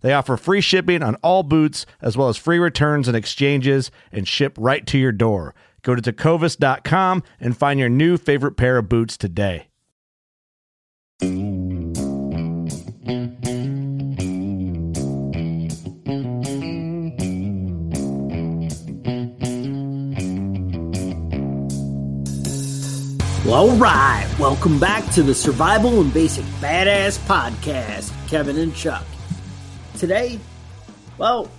They offer free shipping on all boots, as well as free returns and exchanges, and ship right to your door. Go to tecovas.com and find your new favorite pair of boots today. Well, all right. Welcome back to the Survival and Basic Badass Podcast. Kevin and Chuck. Today, well,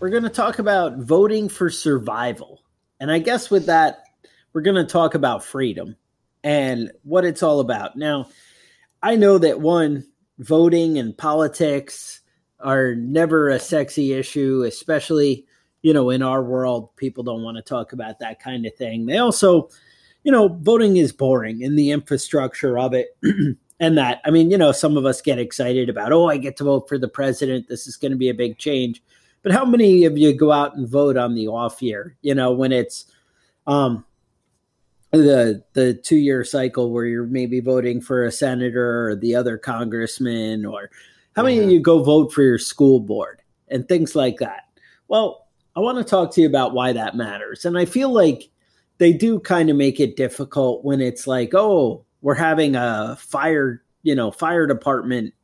we're going to talk about voting for survival. And I guess with that, we're going to talk about freedom and what it's all about. Now, I know that one, voting and politics are never a sexy issue, especially, you know, in our world. People don't want to talk about that kind of thing. They also, you know, voting is boring in the infrastructure of it. and that, I mean, you know, some of us get excited about, oh, I get to vote for the president. This is going to be a big change. But how many of you go out and vote on the off year, you know, when it's um, the the two year cycle where you're maybe voting for a senator or the other congressman, or how many of you go vote for your school board and things like that? Well, I want to talk to you about why that matters. And I feel like they do kind of make it difficult when it's like, oh, we're having a fire, you know, fire department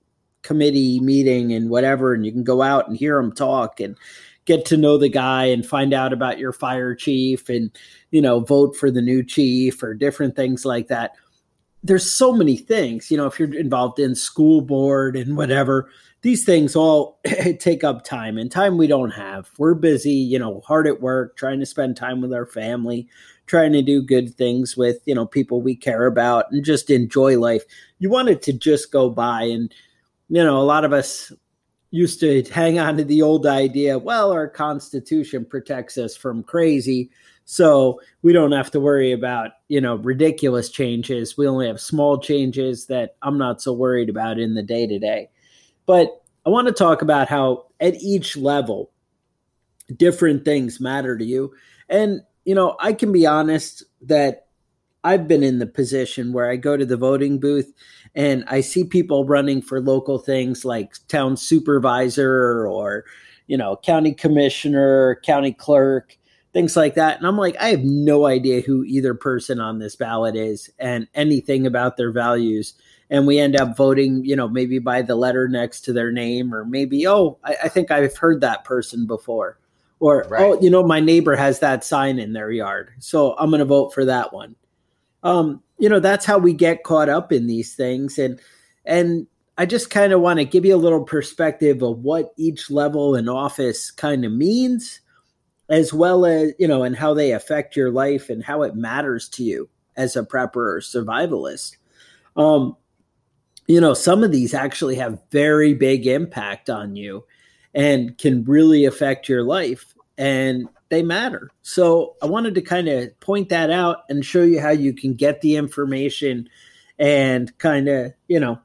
committee meeting and whatever, and you can go out and hear them talk and get to know the guy and find out about your fire chief and, you know, vote for the new chief or different things like that. There's so many things, you know, if you're involved in school board and whatever, these things all take up time and time we don't have. We're busy, you know, hard at work, trying to spend time with our family, trying to do good things with, you know, people we care about and just enjoy life. You want it to just go by. And, you know, a lot of us used to hang on to the old idea, well, our constitution protects us from crazy. So we don't have to worry about, you know, ridiculous changes. We only have small changes that I'm not so worried about in the day to day. But I want to talk about how at each level, different things matter to you. And you know, I can be honest that I've been in the position where I go to the voting booth and I see people running for local things like town supervisor or, you know, county commissioner, county clerk, things like that. And I'm like, I have no idea who either person on this ballot is and anything about their values. And we end up voting, you know, maybe by the letter next to their name, or maybe, oh, I, I think I've heard that person before. Or, right. oh, you know, my neighbor has that sign in their yard. So I'm going to vote for that one. Um, you know, that's how we get caught up in these things. And, and I just kind of want to give you a little perspective of what each level in office kind of means. as well as, you know, and how they affect your life and how it matters to you as a prepper or survivalist. Um, you know, some of these actually have very big impact on you and can really affect your life and they matter. So I wanted to kind of point that out and show you how you can get the information and kind of, you know,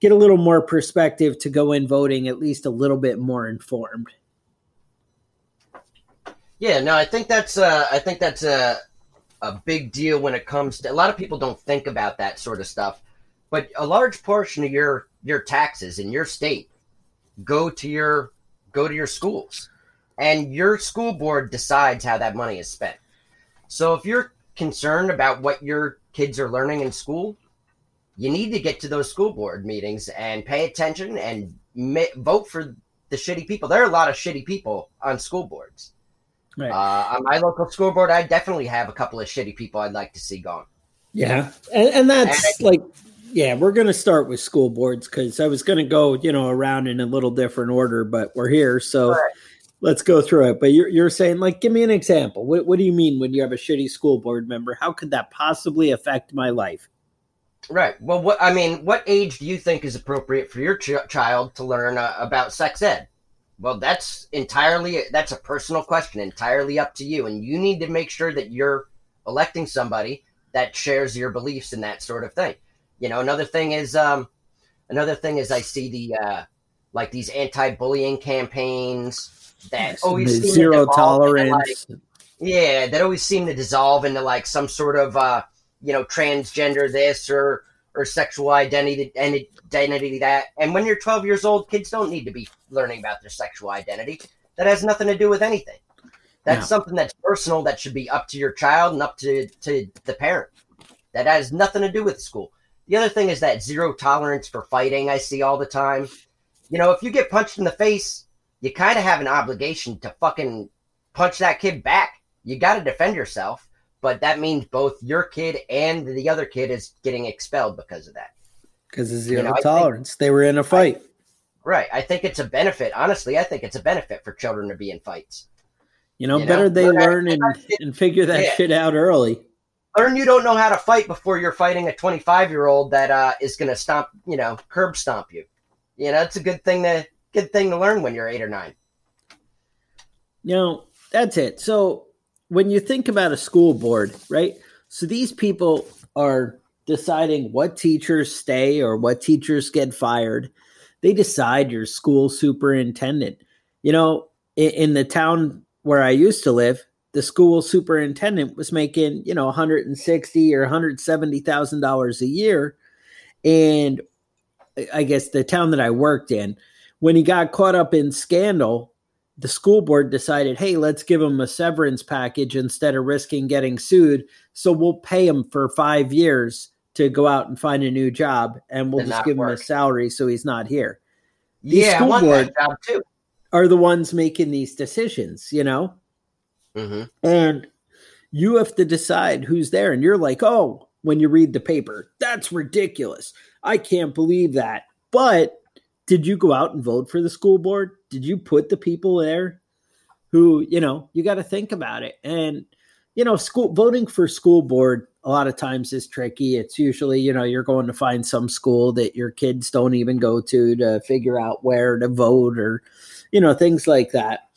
get a little more perspective to go in voting at least a little bit more informed. Yeah, no, I think that's uh, I think that's a a big deal when it comes to a lot of people don't think about that sort of stuff, but a large portion of your your taxes in your state go to your go to your schools, and your school board decides how that money is spent. So if you're concerned about what your kids are learning in school, you need to get to those school board meetings and pay attention and ma- vote for the shitty people. There are a lot of shitty people on school boards Right. Uh, on my local school board, I definitely have a couple of shitty people I'd like to see gone. Yeah, and, and that's and like, yeah, we're going to start with school boards because I was going to go, you know, around in a little different order, but we're here, so right. let's go through it. But you're you're saying, like, give me an example. What what do you mean when you have a shitty school board member? How could that possibly affect my life? Right. Well, what I mean, what age do you think is appropriate for your ch- child to learn uh, about sex ed? Well, that's entirely that's a personal question, entirely up to you, and you need to make sure that you're electing somebody that shares your beliefs and that sort of thing. You know, another thing is um, another thing is I see the uh, like these anti-bullying campaigns that always zero to tolerance. like, yeah, that always seem to dissolve into like some sort of uh, you know transgender this or or sexual identity identity that. And when you're 12 years old, kids don't need to be learning about their sexual identity. That has nothing to do with anything. That's no. something that's personal that should be up to your child and up to, to the parent. That has nothing to do with school. The other thing is that zero tolerance for fighting I see all the time. You know, if you get punched in the face, you kind of have an obligation to fucking punch that kid back. You got to defend yourself but that means both your kid and the other kid is getting expelled because of that. Because of zero you know, tolerance. Think, they were in a fight. I, right. I think it's a benefit. Honestly, I think it's a benefit for children to be in fights. You know, you better know? they learn and, and figure that yeah. shit out early. Learn you don't know how to fight before you're fighting a 25 year old that uh, is going to stomp, you know, curb stomp you. You know, it's a good thing to good thing to learn when you're eight or nine. No, that's it. So when you think about a school board, right? So these people are deciding what teachers stay or what teachers get fired. They decide your school superintendent. You know, in, in the town where I used to live, the school superintendent was making, you know, 160 or 170 thousand dollars a year. And I guess the town that I worked in, when he got caught up in scandal, the school board decided, hey, let's give him a severance package instead of risking getting sued. So we'll pay him for five years to go out and find a new job, and we'll and just give work. him a salary so he's not here. These yeah, school I want board that job too. Are the ones making these decisions, you know, mm-hmm. and you have to decide who's there. And you're like, oh, when you read the paper, that's ridiculous. I can't believe that. But did you go out and vote for the school board? Did you put the people there who, you know, you got to think about it. And, you know, school voting for school board a lot of times is tricky. It's usually, you know, you're going to find some school that your kids don't even go to to figure out where to vote or, you know, things like that.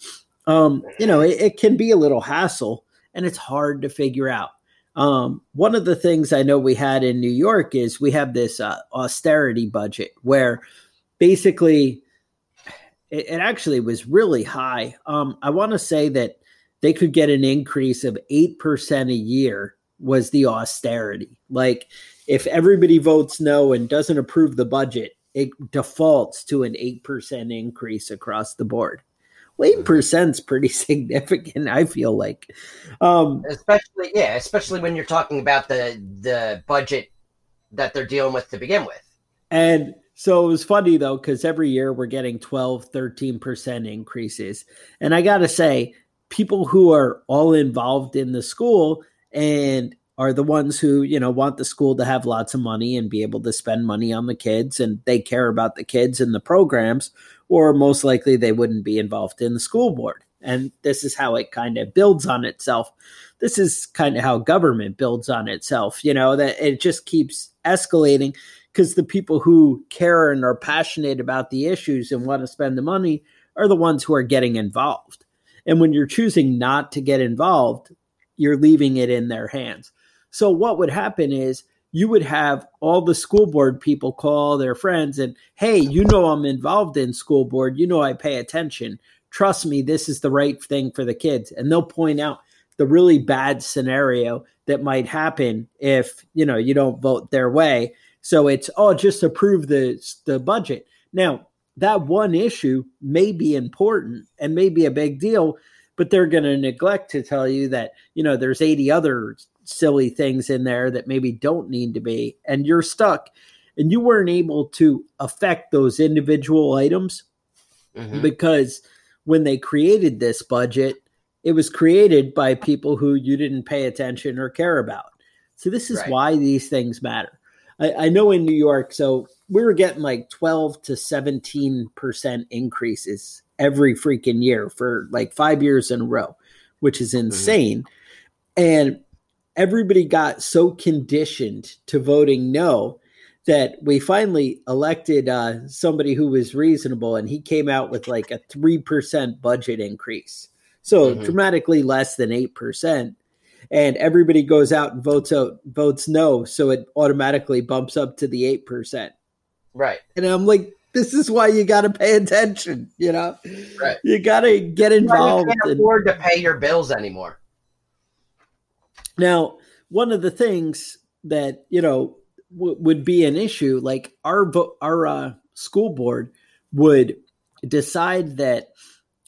Um, you know, it, it can be a little hassle and it's hard to figure out. Um, one of the things I know we had in New York is we have this uh, austerity budget where basically it, it actually was really high. Um, I want to say that they could get an increase of 8% a year was the austerity. Like if everybody votes no and doesn't approve the budget, it defaults to an 8% increase across the board. 8% is pretty significant, I feel like. Um, especially, yeah, especially when you're talking about the, the budget that they're dealing with to begin with. And so it was funny though, because every year we're getting 12, 13% increases. And I got to say, people who are all involved in the school and are the ones who, you know, want the school to have lots of money and be able to spend money on the kids and they care about the kids and the programs, or most likely they wouldn't be involved in the school board. And this is how it kind of builds on itself. This is kind of how government builds on itself, you know, that it just keeps escalating because the people who care and are passionate about the issues and want to spend the money are the ones who are getting involved. And when you're choosing not to get involved, you're leaving it in their hands. So what would happen is you would have all the school board people call their friends and, hey, you know, I'm involved in school board. You know, I pay attention. Trust me, this is the right thing for the kids. And they'll point out the really bad scenario that might happen if, you know, you don't vote their way. So it's, oh, just approve the, the budget. Now, that one issue may be important and may be a big deal, but they're going to neglect to tell you that, you know, there's 80 other silly things in there that maybe don't need to be, and you're stuck. And you weren't able to affect those individual items mm-hmm. because when they created this budget, it was created by people who you didn't pay attention or care about. So this is right. why these things matter. I, I, know in New York, so we were getting like 12 to 17% increases every freaking year for like five years in a row, which is mm-hmm. insane. Mm-hmm. And everybody got so conditioned to voting no that we finally elected uh, somebody who was reasonable and he came out with like a 3% budget increase. So mm-hmm. dramatically less than 8%. And everybody goes out and votes out, votes no. So it automatically bumps up to the 8%. Right. And I'm like, this is why you got to pay attention, you know? Right. You got to get involved. You can't afford to pay your bills anymore. Now, one of the things that you know w- would be an issue, like our vo- our uh, school board would decide that,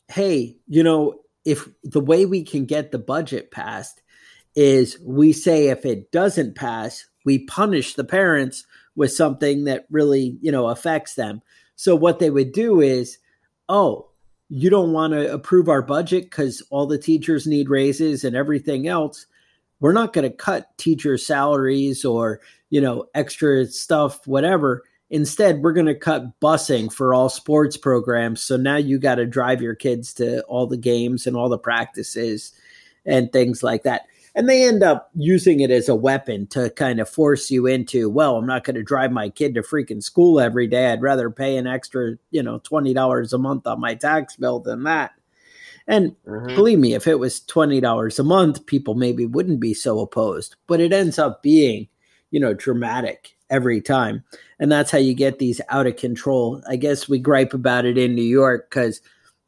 hey, you know, if the way we can get the budget passed is we say if it doesn't pass, we punish the parents with something that really you know affects them. So what they would do is, oh, you don't want to approve our budget because all the teachers need raises and everything else we're not going to cut teacher salaries or you know extra stuff whatever. Instead we're going to cut busing for all sports programs. So now you got to drive your kids to all the games and all the practices and things like that. And they end up using it as a weapon to kind of force you into well i'm not going to drive my kid to freaking school every day. I'd rather pay an extra you know $20 a month on my tax bill than that and mm-hmm. believe me, if it was $20 a month, people maybe wouldn't be so opposed. But it ends up being, you know, dramatic every time. And that's how you get these out of control. I guess we gripe about it in New York because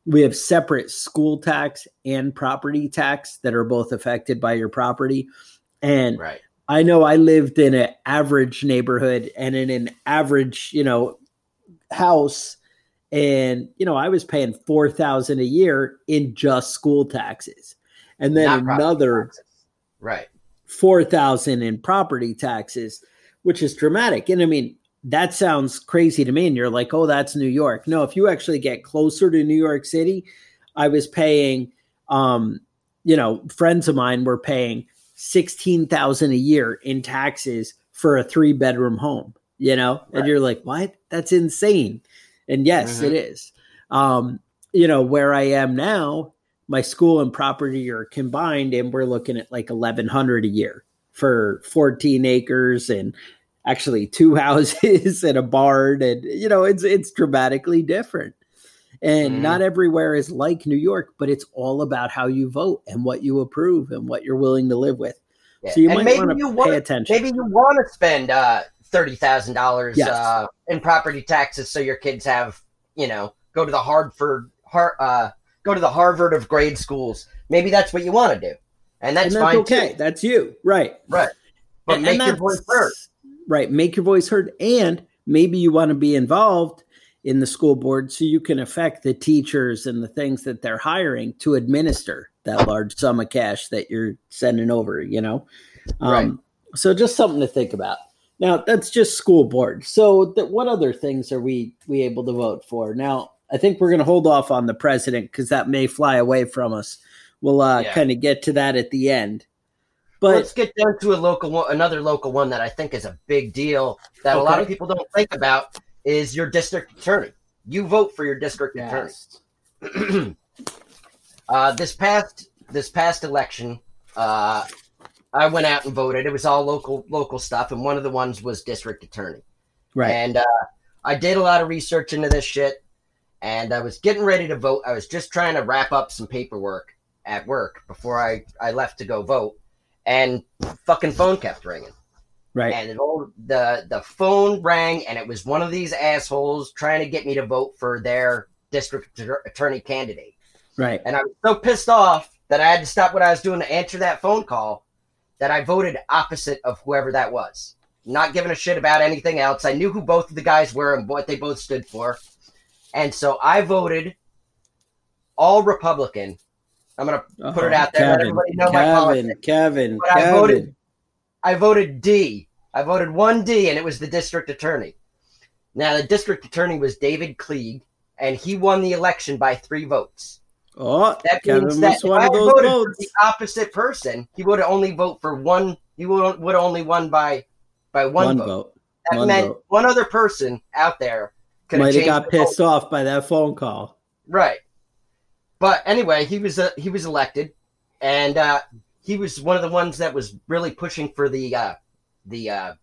we have separate school tax and property tax that are both affected by your property. And right. I know I lived in an average neighborhood and in an average, you know, house and you know i was paying 4000 a year in just school taxes. And then Not another right. 4000 in property taxes which is dramatic. And i mean that sounds crazy to me. And you're like oh that's new york. No if you actually get closer to new york city i was paying um you know friends of mine were paying 16000 a year in taxes for a three bedroom home you know? Right. and you're like what? That's insane and yes, mm-hmm. it is. Um, you know, where I am now, my school and property are combined, and we're looking at like eleven hundred a year for fourteen acres and actually two houses and a barn, and you know, it's it's dramatically different. And mm. not everywhere is like New York, but it's all about how you vote and what you approve and what you're willing to live with. Yeah. So you and might want to pay attention. Maybe you want to spend uh, thirty thousand yes. dollars uh, in property taxes, so your kids have you know go to the Harvard, Har- uh, go to the Harvard of grade schools. Maybe that's what you want to do, and that's, and that's fine okay. Too. That's you, right? Right. But and, make and your voice heard. Right. Make your voice heard, and maybe you want to be involved in the school board so you can affect the teachers and the things that they're hiring to administer that large sum of cash that you're sending over. You know. Um, right. So just something to think about. Now that's just school board. So th- what other things are we we able to vote for? Now I think we're going to hold off on the president because that may fly away from us. We'll uh, yeah. kind of get to that at the end. But let's get down to a local one, another local one that I think is a big deal that okay. a lot of people don't think about is your district attorney. You vote for your district yes. attorney. Uh, this past this past election, uh, I went out and voted. It was all local local stuff, and one of the ones was district attorney. Right. And uh, I did a lot of research into this shit, and I was getting ready to vote. I was just trying to wrap up some paperwork at work before I, I left to go vote, and fucking phone kept ringing. right. And the the phone rang, and it was one of these assholes trying to get me to vote for their district attorney candidate. right. And I was so pissed off that I had to stop what I was doing to answer that phone call that I voted opposite of whoever that was. Not giving a shit about anything else. I knew who both of the guys were and what they both stood for. And so I voted all Republican. I'm going to put it Uh-huh. out there. Let Kevin, everybody know my Kevin, politics. Kevin, But I Kevin. voted- I voted D. I voted one D, and it was the district attorney. Now, the district attorney was David Klieg, and he won the election by three votes. Oh, That Kevin means that if I voted votes. for the opposite person, he would only vote for one. He would would only won by by one, One vote. vote. That One meant vote. one other person out there could Might have got the vote. pissed off by that phone call. Right. But anyway, he was uh, he was elected, and uh, he was one of the ones that was really pushing for the uh, the uh,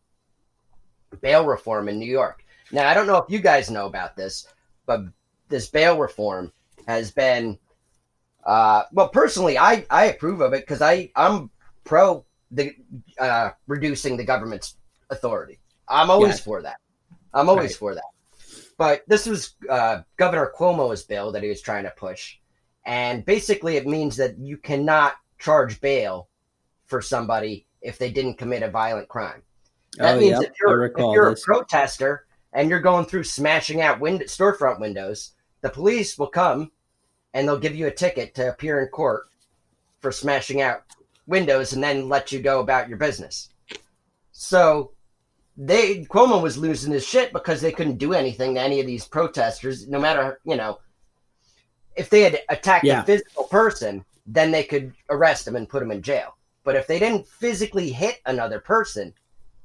bail reform in New York. Now I don't know if you guys know about this, but this bail reform has been uh, well. Personally, I I approve of it because I I'm pro the uh, reducing the government's authority. I'm always for that. I'm always Right. for that. But this was uh, Governor Cuomo's bill that he was trying to push, and basically it means that you cannot charge bail for somebody if they didn't commit a violent crime. That oh, means yep, if you're, if you're a protester and you're going through smashing out wind- storefront windows, the police will come and they'll give you a ticket to appear in court for smashing out windows and then let you go about your business. So they Cuomo was losing his shit because they couldn't do anything to any of these protesters, no matter you know if they had attacked Yeah. a physical person, then they could arrest him and put him in jail. But if they didn't physically hit another person,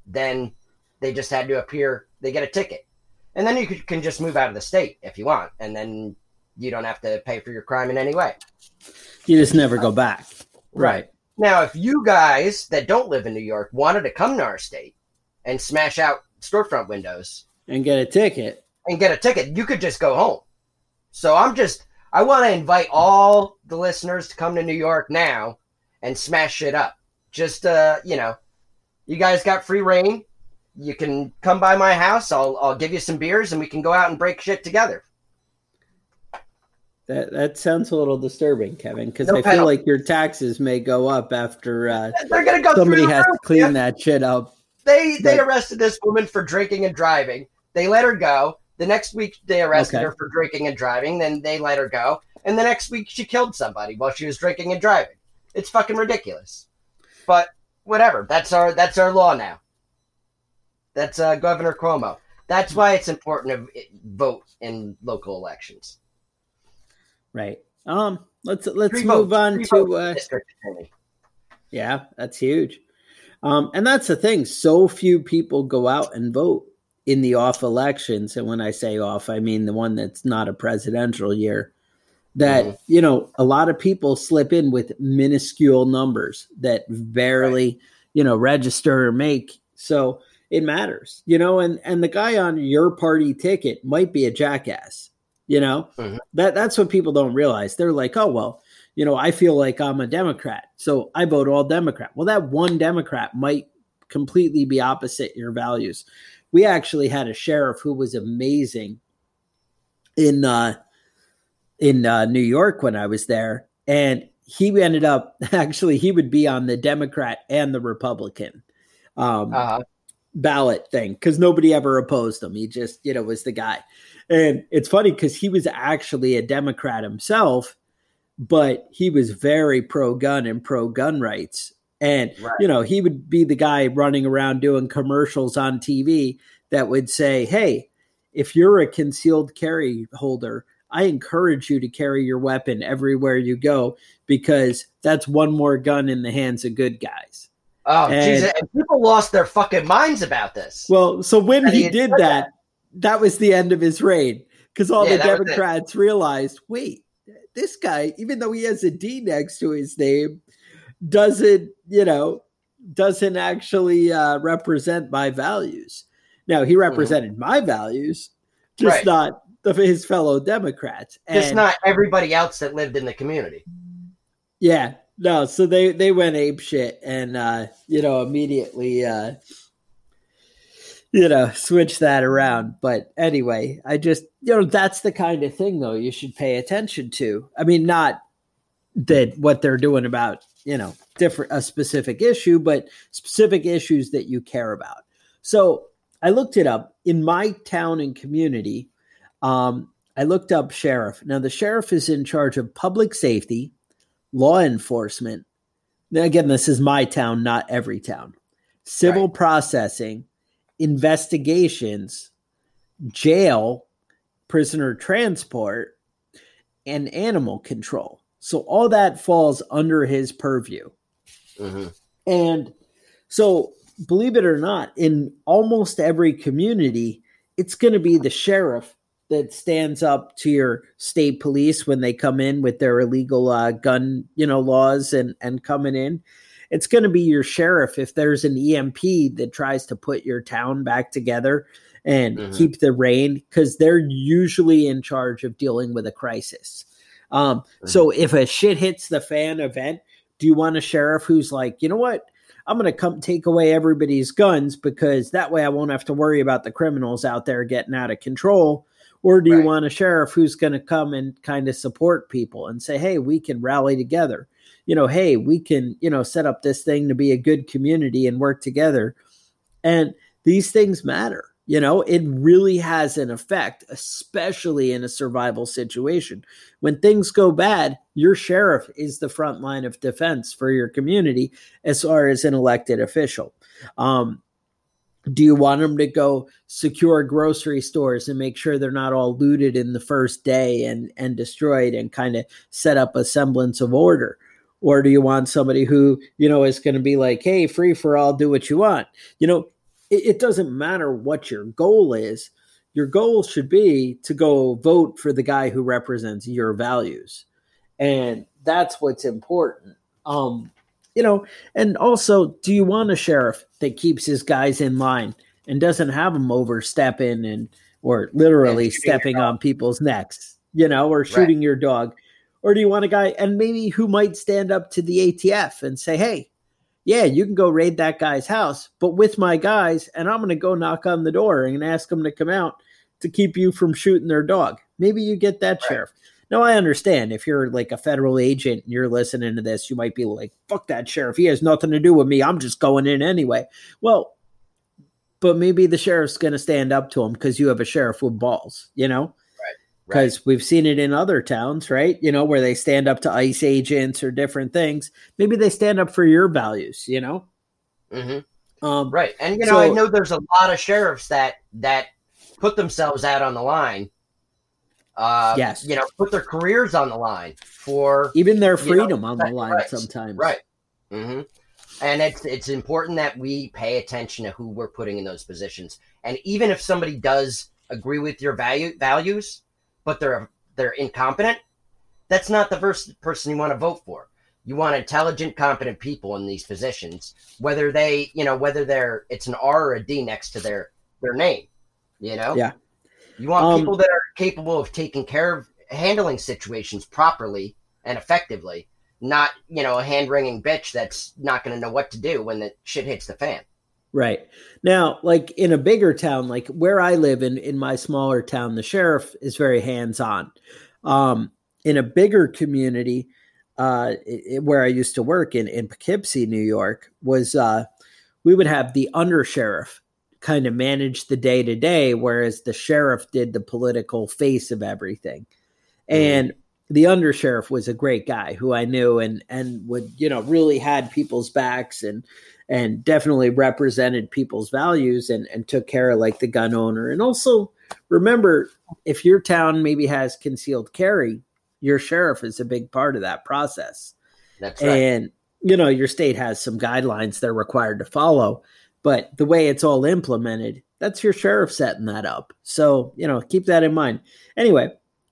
then they just had to appear. They get a ticket, and then you can just move out of the state if you want, and then you don't have to pay for your crime in any way. You just never go back. Right. Now, if you guys that don't live in New York wanted to come to our state and smash out storefront windows And get a ticket. and get a ticket, you could just go home. So I'm just, I want to invite all the listeners to come to New York now and smash shit up. Just, uh, you know, you guys got free reign. You can come by my house. I'll, I'll give you some beers and we can go out and break shit together. That that sounds a little disturbing, Kevin, because No I feel like your taxes may go up after uh, They're gonna go somebody has to clean yeah. that shit up. They they But- arrested this woman for drinking and driving. They let her go. The next week they arrested Okay. her for drinking and driving. Then they let her go. And the next week she killed somebody while she was drinking and driving. It's fucking ridiculous. But whatever. That's our that's our law now. That's uh, Governor Cuomo. That's why it's important to vote in local elections. Right. Um. Let's let's Three move votes, on three to uh, district attorney. Yeah, that's huge. Um, and that's the thing. So few people go out and vote in the off elections. And when I say off, I mean the one that's not a presidential year. That, Mhm. you know, a lot of people slip in with minuscule numbers that barely, you know, register or make. So it matters, you know, and, and the guy on your party ticket might be a jackass, you know, Mhm. that that's what people don't realize. They're like, oh, well, you know, I feel like I'm a Democrat, so I vote all Democrat. Well, that one Democrat might completely be opposite your values. We actually had a sheriff who was amazing in uh, in uh, New York when I was there, and he ended up actually he would be on the Democrat and the Republican um, Uh-huh. Ballot thing because nobody ever opposed him. He just you know was the guy, and it's funny because he was actually a Democrat himself but he was very pro gun and pro gun rights. And, Right. you know, he would be the guy running around doing commercials on TV that would say, Hey, if you're a concealed carry holder, I encourage you to carry your weapon everywhere you go because that's one more gun in the hands of good guys. Oh, And- Jesus. And people lost their fucking minds about this. Well, so when he he did said that, that was the end of his reign because all Yeah, the that. Democrats realized, wait, this guy, even though he has a D next to his name, doesn't, you know, doesn't actually uh, represent my values. Now, he mm-hmm. represented mm-hmm. my values, just right. not the, his fellow Democrats. Just not everybody else that lived in the community. Yeah, no. So they they went ape shit, and uh, you know immediately, uh, you know, switch that around. But anyway, I just you know that's the kind of thing though you should pay attention to. I mean, not that what they're doing about you know different a specific issue, but specific issues that you care about. So I looked it up in my town and community. Um, I looked up sheriff. Now, the sheriff is in charge of public safety, law enforcement. Now, again, this is my town, not every town. Civil right. processing, investigations, jail, prisoner transport, and animal control. So all that falls under his purview. Mm-hmm. And so believe it or not, in almost every community, it's going to be the sheriff that stands up to your state police when they come in with their illegal uh, gun, you know, laws and and coming in. It's going to be your sheriff if there's an EMP that tries to put your town back together and mm-hmm. keep the rain because they're usually in charge of dealing with a crisis. Um, mm-hmm. So if a shit hits the fan event, do you want a sheriff who's like, you know what? I'm going to come take away everybody's guns because that way I won't have to worry about the criminals out there getting out of control. Or do right. you want a sheriff who's going to come and kind of support people and say, hey, we can rally together? You know, hey, we can, you know, set up this thing to be a good community and work together. And these things matter. You know, it really has an effect, especially in a survival situation. When things go bad, your sheriff is the front line of defense for your community as far as an elected official. Um, do you want them to go secure grocery stores and make sure they're not all looted in the first day and, and destroyed and kind of set up a semblance of order? Or do you want somebody who, you know, is going to be like, hey, free for all, do what you want? You know, it, it doesn't matter what your goal is. Your goal should be to go vote for the guy who represents your values. And that's what's important. Um, you know, and also, do you want a sheriff that keeps his guys in line and doesn't have them overstepping and or literally stepping on people's necks, you know, or shooting right. your dog? Or do you want a guy and maybe who might stand up to the ATF and say, "Hey, yeah, you can go raid that guy's house, but with my guys, and I'm going to go knock on the door and ask them to come out to keep you from shooting their dog. Maybe you get that right. sheriff. Now, I understand if you're like a federal agent and you're listening to this, you might be like, fuck that sheriff. He has nothing to do with me. I'm just going in anyway. Well, but maybe the sheriff's going to stand up to him because you have a sheriff with balls, you know? because right. we've seen it in other towns, right? You know, where they stand up to ICE agents or different things. Maybe they stand up for your values, you know? Mm-hmm. Um, right. And, you know, so, I know there's a lot of sheriffs that, that put themselves out on the line. Uh, yes. You know, put their careers on the line for even their freedom know, on the line rights. sometimes. Right. Mm-hmm. And it's it's important that we pay attention to who we're putting in those positions. And even if somebody does agree with your value values, but they're they're incompetent, that's not the first person you want to vote for. You want intelligent, competent people in these positions, whether they, you know, whether they're it's an R or a D next to their their name. You know? Yeah. You want um, people that are capable of taking care of handling situations properly and effectively, not, you know, a hand wringing bitch that's not gonna know what to do when the shit hits the fan. Right. Now, like in a bigger town, like where I live in, in my smaller town, the sheriff is very hands on. Um, in a bigger community, uh, it, where I used to work in, in Poughkeepsie, New York, was uh, we would have the undersheriff kind of manage the day to day, whereas the sheriff did the political face of everything. Mm. And the undersheriff was a great guy who I knew and and would you know really had people's backs and and definitely represented people's values and, and took care of like the gun owner. And also remember, if your town maybe has concealed carry, your sheriff is a big part of that process. That's right. And, you know, your state has some guidelines they're required to follow, but the way it's all implemented, that's your sheriff setting that up. So, you know, keep that in mind. Anyway,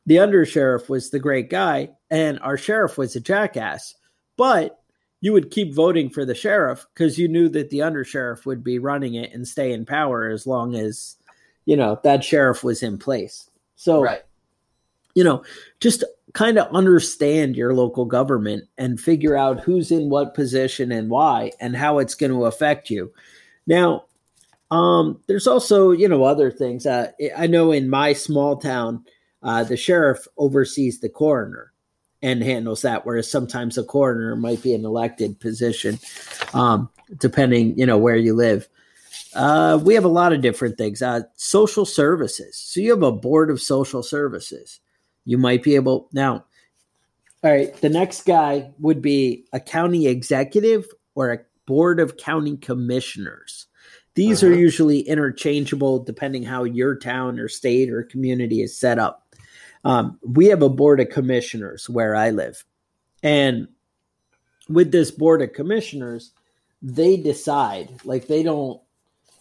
the undersheriff was the great guy. and our sheriff was a jackass. But you would keep voting for the sheriff because you knew that the undersheriff would be running it and stay in power as long as you know that sheriff was in place. So, Right. you know, just kind of understand your local government and figure out who's in what position and why and how it's going to affect you. Now, um, there's also, you know, other things. Uh, I know in my small town, uh, the sheriff oversees the coroner and handles that, whereas sometimes a coroner might be an elected position, um, depending, you know, where you live. Uh, we have a lot of different things. Uh, social services. So you have a board of social services. You might be able now. All right, the next guy would be a county executive or a board of county commissioners. These are Uh-huh. usually interchangeable depending how your town or state or community is set up. Um, we have a board of commissioners where I live, and with this board of commissioners, they decide. Like they don't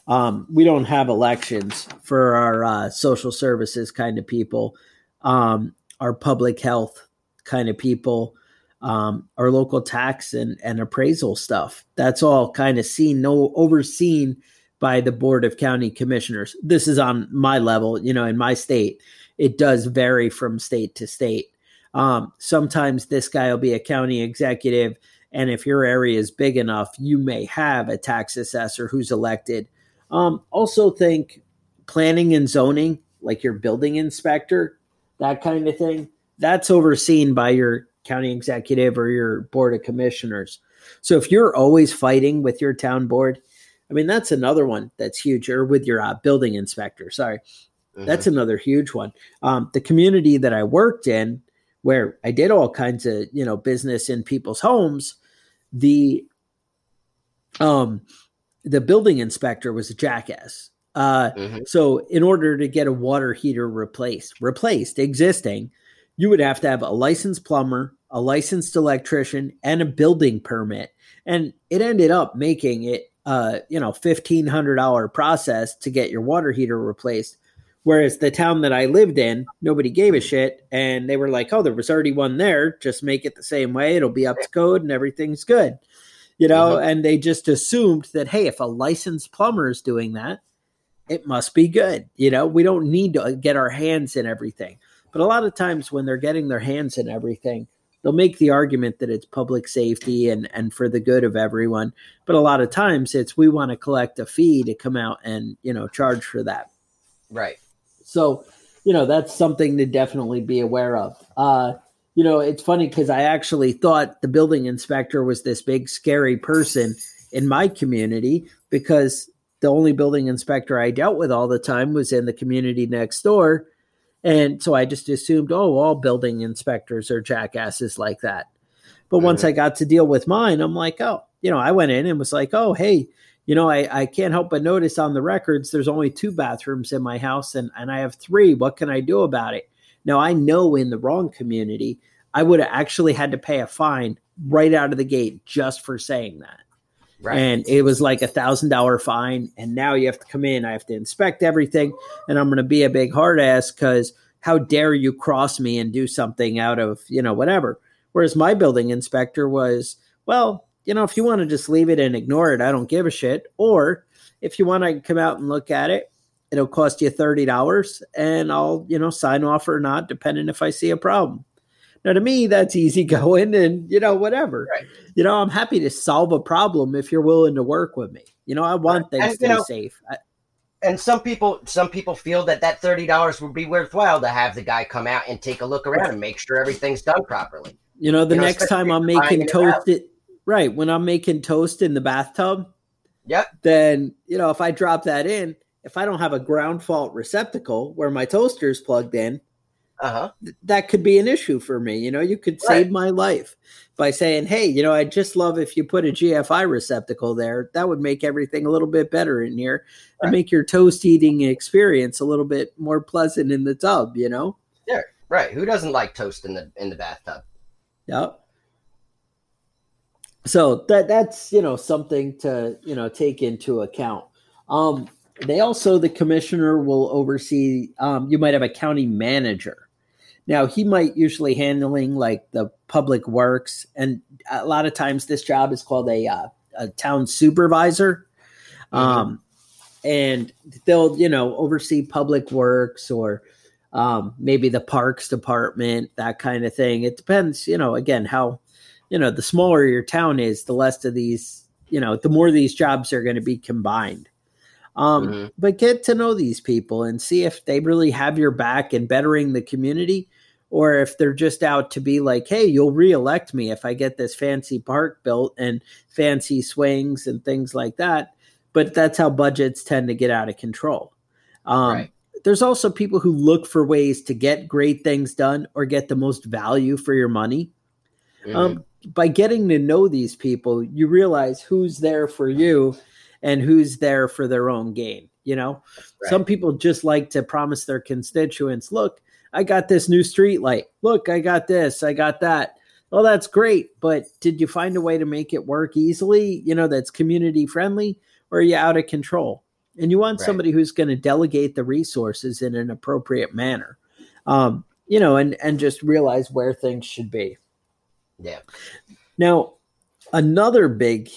um, we don't have elections for our uh, social services kind of people, um, our public health kind of people, um, our local tax and, and appraisal stuff. That's all kind of seen, no overseen by the board of county commissioners. This is on my level, you know, in my state. It does vary from state to state. Um, sometimes this guy will be a county executive, and if your area is big enough, you may have a tax assessor who's elected. Um, also, think planning and zoning, like your building inspector, that kind of thing. That's overseen by your county executive or your board of commissioners. So if you're always fighting with your town board, I mean, that's another one that's huge, or with your uh, building inspector. Sorry, Mhm. that's another huge one. Um, the community that I worked in, where I did all kinds of you know business in people's homes, the um the building inspector was a jackass. Uh, Mhm. so in order to get a water heater replaced, replaced existing, you would have to have a licensed plumber, a licensed electrician, and a building permit. And it ended up making it, uh, you know, fifteen hundred dollar process to get your water heater replaced. Whereas the town that I lived in, nobody gave a shit, and they were like, "Oh, there was already one there. Just make it the same way. It'll be up to code, and everything's good." You know, and they just assumed that, hey, if a licensed plumber is doing that, it must be good. You know, we don't need to get our hands in everything. But a lot of times when they're getting their hands in everything, they'll make the argument that it's public safety and, and for the good of everyone. But a lot of times it's we want to collect a fee to come out and, you know, charge for that. Right. So, you know, that's something to definitely be aware of. Uh, you know, it's funny because I actually thought the building inspector was this big, scary person in my community because the only building inspector I dealt with all the time was in the community next door. And so I just assumed, oh, all building inspectors are jackasses like that. But once I got to deal with mine, I'm like, oh, you know, I went in and was like, oh, hey, you know, I, I can't help but notice on the records there's only two bathrooms in my house and, and I have three. What can I do about it? Now, I know in the wrong community, I would have actually had to pay a fine right out of the gate just for saying that. Right. And it was like a thousand dollar fine. And now you have to come in, I have to inspect everything, and I'm going to be a big hard ass because how dare you cross me and do something out of, you know, whatever. Whereas my building inspector was, well, you know, if you want to just leave it and ignore it, I don't give a shit. Or if you want to come out and look at it, it'll cost you $30 and I'll, you know, sign off or not, depending if I see a problem. Now, to me, that's easy going and, you know, whatever. Right. You know, I'm happy to solve a problem if you're willing to work with me. You know, I want things And, to you be know, safe. I, and some people some people feel that that thirty dollars would be worthwhile to have the guy come out and take a look around and make sure everything's done properly. You know, the You know, next time I'm making it toast, it, right? When I'm making toast in the bathtub, Yep. then you know if I drop that in, if I don't have a ground fault receptacle where my toaster is plugged in, Uh huh. th- that could be an issue for me. You know, you could save my life by saying, "Hey, you know, I'd just love if you put a GFI receptacle there. That would make everything a little bit better in here and make your toast eating experience a little bit more pleasant in the tub." You know. Yeah, right. Who doesn't like toast in the in the bathtub? Yep. So that that's you know something to you know take into account. Um, they also the commissioner will oversee. Um, you might have a county manager. Now he might usually handling like the public works, and a lot of times this job is called a uh, a town supervisor. Mm-hmm. Um, and they'll you know oversee public works or um, maybe the parks department, that kind of thing. It depends, you know, again, how, you know, the smaller your town is, the less of these, you know, the more these jobs are going to be combined. Um, mm-hmm. But get to know these people and see if they really have your back in bettering the community or if they're just out to be like, hey, you'll reelect me if I get this fancy park built and fancy swings and things like that. But that's how budgets tend to get out of control. Um, right there's also people who look for ways to get great things done or get the most value for your money. Mm-hmm. Um, by getting to know these people, you realize who's there for you and who's there for their own gain. You know, right. some people just like to promise their constituents, look, I got this new street light. Look, I got this, I got that. Well, that's great, but did you find a way to make it work easily? You know, that's community friendly, or are you out of control? and you want right. somebody who's going to delegate the resources in an appropriate manner um, you know and and just realize where things should be yeah now another big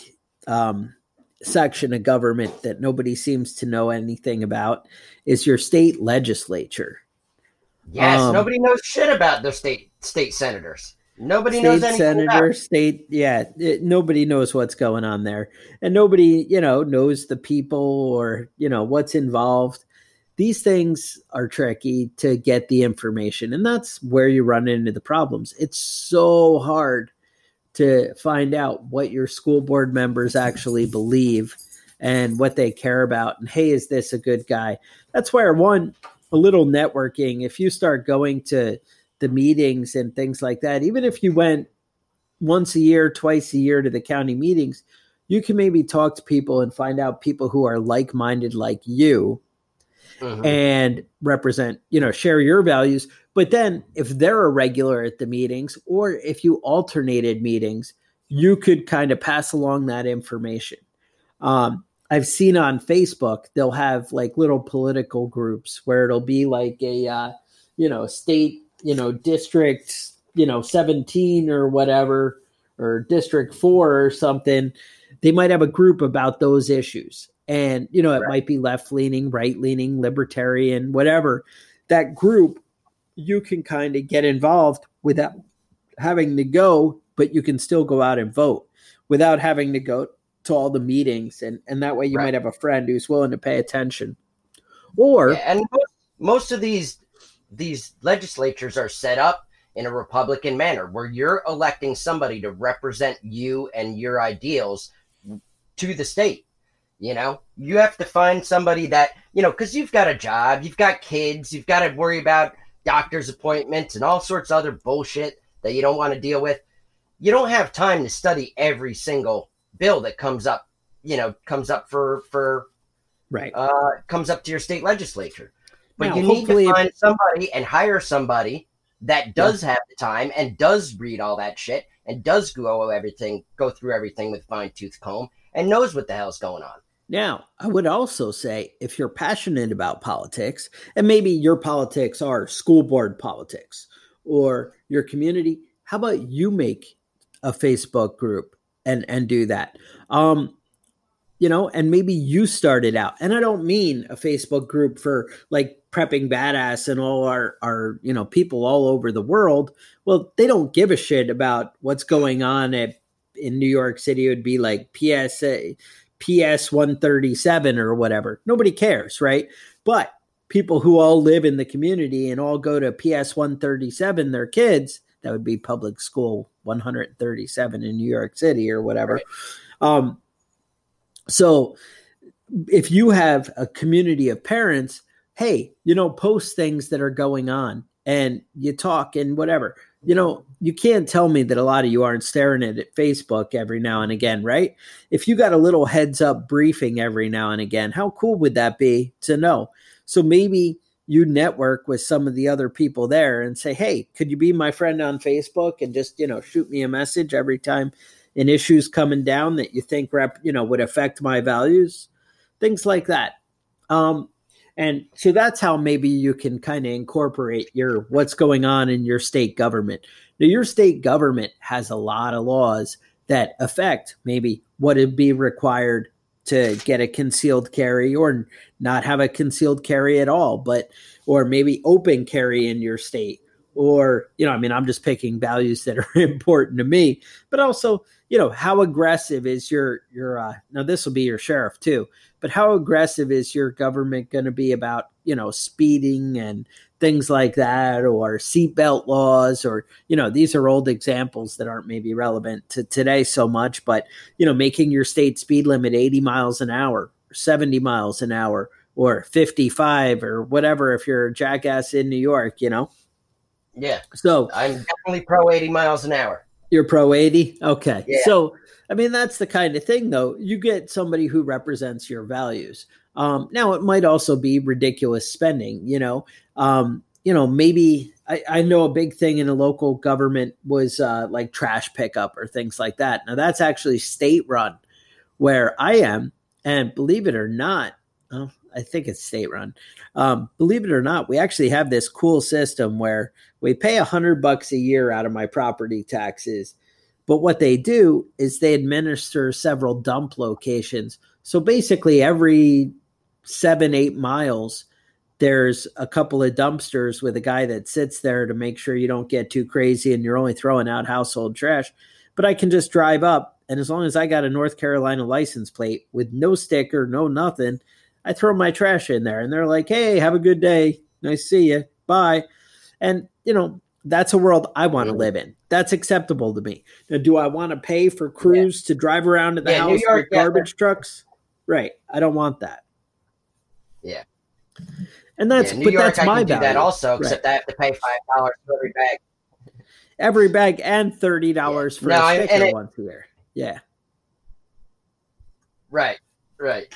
um, section of government that nobody seems to know anything about is your state legislature yes um, nobody knows shit about the state state senators Nobody state knows senator, state, yeah, it, nobody knows what's going on there, and nobody, you know, knows the people or you know what's involved. These things are tricky to get the information, and that's where you run into the problems. It's so hard to find out what your school board members actually believe and what they care about. And hey, is this a good guy? That's where one a little networking. If you start going to the meetings and things like that. Even if you went once a year, twice a year to the county meetings, you can maybe talk to people and find out people who are like minded like you mm-hmm. and represent, you know, share your values. But then if they're a regular at the meetings or if you alternated meetings, you could kind of pass along that information. Um, I've seen on Facebook, they'll have like little political groups where it'll be like a, uh, you know, state you know, district, you know, 17 or whatever, or district four or something, they might have a group about those issues. And, you know, it right. might be left leaning, right leaning, libertarian, whatever. That group, you can kind of get involved without having to go, but you can still go out and vote without having to go to all the meetings. And, and that way you right. might have a friend who's willing to pay attention. Or, yeah, and most, most of these these legislatures are set up in a Republican manner where you're electing somebody to represent you and your ideals to the state. You know, you have to find somebody that, you know, because you've got a job, you've got kids, you've got to worry about doctor's appointments and all sorts of other bullshit that you don't want to deal with. You don't have time to study every single bill that comes up, you know, comes up for, for, right, uh, comes up to your state legislature. But now, you need to find somebody and hire somebody that does yeah. have the time and does read all that shit and does go everything, go through everything with fine tooth comb and knows what the hell's going on. Now, I would also say if you're passionate about politics, and maybe your politics are school board politics or your community, how about you make a Facebook group and and do that? Um, you know, and maybe you started out. And I don't mean a Facebook group for like prepping badass and all our our you know people all over the world. Well, they don't give a shit about what's going on at in New York City. It would be like PSA PS 137 or whatever. Nobody cares, right? But people who all live in the community and all go to PS 137, their kids, that would be public school 137 in New York City or whatever. Right. Um, so if you have a community of parents, hey, you know, post things that are going on and you talk and whatever. You know, you can't tell me that a lot of you aren't staring at Facebook every now and again, right? If you got a little heads up briefing every now and again, how cool would that be to know? So maybe you network with some of the other people there and say, "Hey, could you be my friend on Facebook and just, you know, shoot me a message every time an issues coming down that you think rep, you know would affect my values things like that um, And so that's how maybe you can kind of incorporate your what's going on in your state government. Now, your state government has a lot of laws that affect maybe what would be required to get a concealed carry or not have a concealed carry at all, but or maybe open carry in your state. Or, you know, I mean, I'm just picking values that are important to me, but also, you know, how aggressive is your your uh now this will be your sheriff too, but how aggressive is your government going to be about, you know, speeding and things like that or seatbelt laws or you know these are old examples that aren't maybe relevant to today so much but you know making your state speed limit 80 miles an hour 70 miles an hour or 55 or whatever if you're a jackass in New York you know yeah so I'm definitely pro 80 miles an hour you're pro 80 okay Yeah. so I mean that's the kind of thing though you get somebody who represents your values um, now it might also be ridiculous spending, you know. Um, you know, maybe I, I, know a big thing in a local government was uh, like trash pickup or things like that. Now that's actually state run where I am, and believe it or not, oh, I think it's state run. Um, believe it or not, we actually have this cool system where we pay a hundred bucks a year out of my property taxes. But what they do is they administer several dump locations. So basically, every seven, eight miles, there's a couple of dumpsters with a guy that sits there to make sure you don't get too crazy and you're only throwing out household trash. But I can just drive up, and as long as I got a North Carolina license plate with no sticker, no nothing, I throw my trash in there, and they're like, "Hey, have a good day. Nice to see you. Bye." And you know, that's a world I want to live in. That's acceptable to me. Now, do I want to pay for crews yeah. to drive around to the yeah, house York, with garbage yeah. trucks? Right. I don't want that. Yeah. And that's but York, that's I my value. that also, except right. I have to pay five dollars for every bag. Every bag and thirty dollars for no, a sticker it, once a year. Yeah. Right. Right.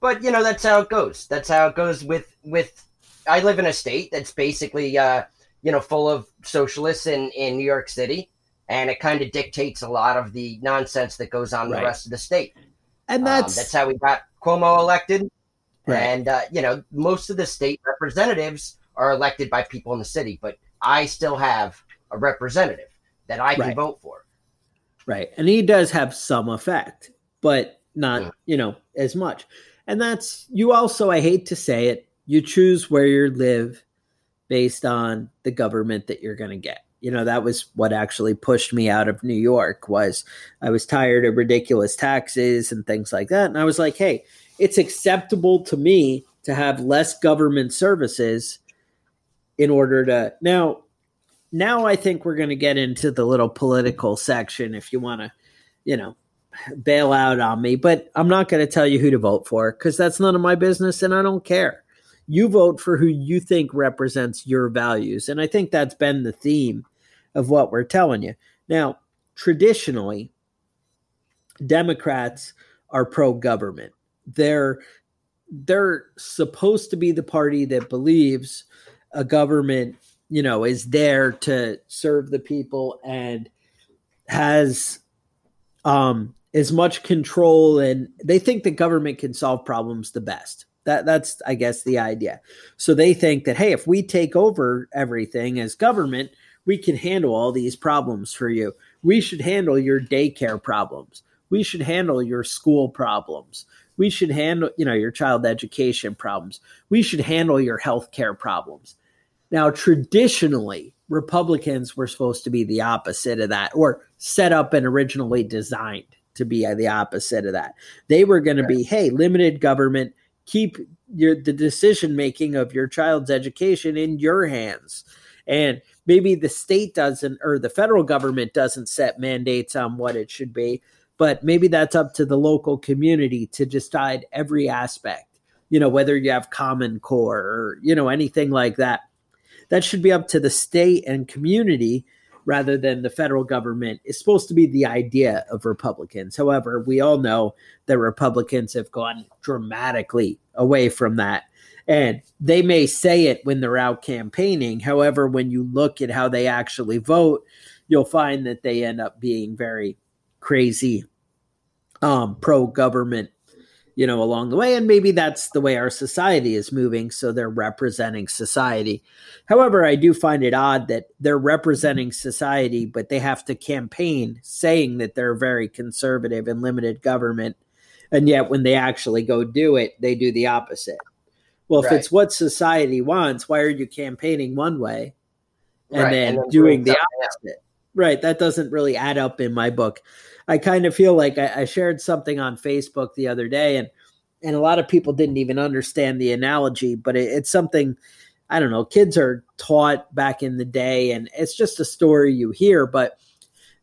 But you know that's how it goes. That's how it goes with with. I live in a state that's basically uh, you know full of socialists in in New York City, and it kind of dictates a lot of the nonsense that goes on in right. the rest of the state. And that's um, that's how we got Cuomo elected. Right. And uh, you know, most of the state representatives are elected by people in the city, but I still have a representative that I can right. vote for. Right. And he does have some effect, but not, yeah. you know, as much. And that's you also I hate to say it, you choose where you live based on the government that you're going to get. You know, that was what actually pushed me out of New York was I was tired of ridiculous taxes and things like that. And I was like, "Hey, it's acceptable to me to have less government services in order to now now I think we're going to get into the little political section if you want to, you know, bail out on me, but I'm not going to tell you who to vote for cuz that's none of my business and I don't care. You vote for who you think represents your values. And I think that's been the theme of what we're telling you. Now, traditionally Democrats are pro government they're they're supposed to be the party that believes a government you know is there to serve the people and has um as much control and they think the government can solve problems the best that that's i guess the idea so they think that hey if we take over everything as government we can handle all these problems for you we should handle your daycare problems we should handle your school problems we should handle, you know, your child education problems. We should handle your health care problems. Now, traditionally, Republicans were supposed to be the opposite of that, or set up and originally designed to be the opposite of that. They were going to be, hey, limited government, keep your the decision making of your child's education in your hands. And maybe the state doesn't or the federal government doesn't set mandates on what it should be, but maybe that's up to the local community to decide every aspect you know whether you have common core or you know anything like that that should be up to the state and community rather than the federal government is supposed to be the idea of republicans. However we all know that republicans have gone dramatically away from that. And they may say it when they're out campaigning. However when you look at how they actually vote you'll find that they end up being very crazy um, pro government, you know, along the way. And maybe that's the way our society is moving. So they're representing society. However, I do find it odd that they're representing society, but they have to campaign saying that they're very conservative and limited government. And yet when they actually go do it, they do the opposite. Well, if it's what society wants, why are you campaigning one way and, right. then, and then, doing the opposite? Right. That doesn't really add up in my book. I kind of feel like I, I shared something on Facebook the other day, and and a lot of people didn't even understand the analogy, but it, it's something I don't know. Kids are taught back in the day, and it's just a story you hear, but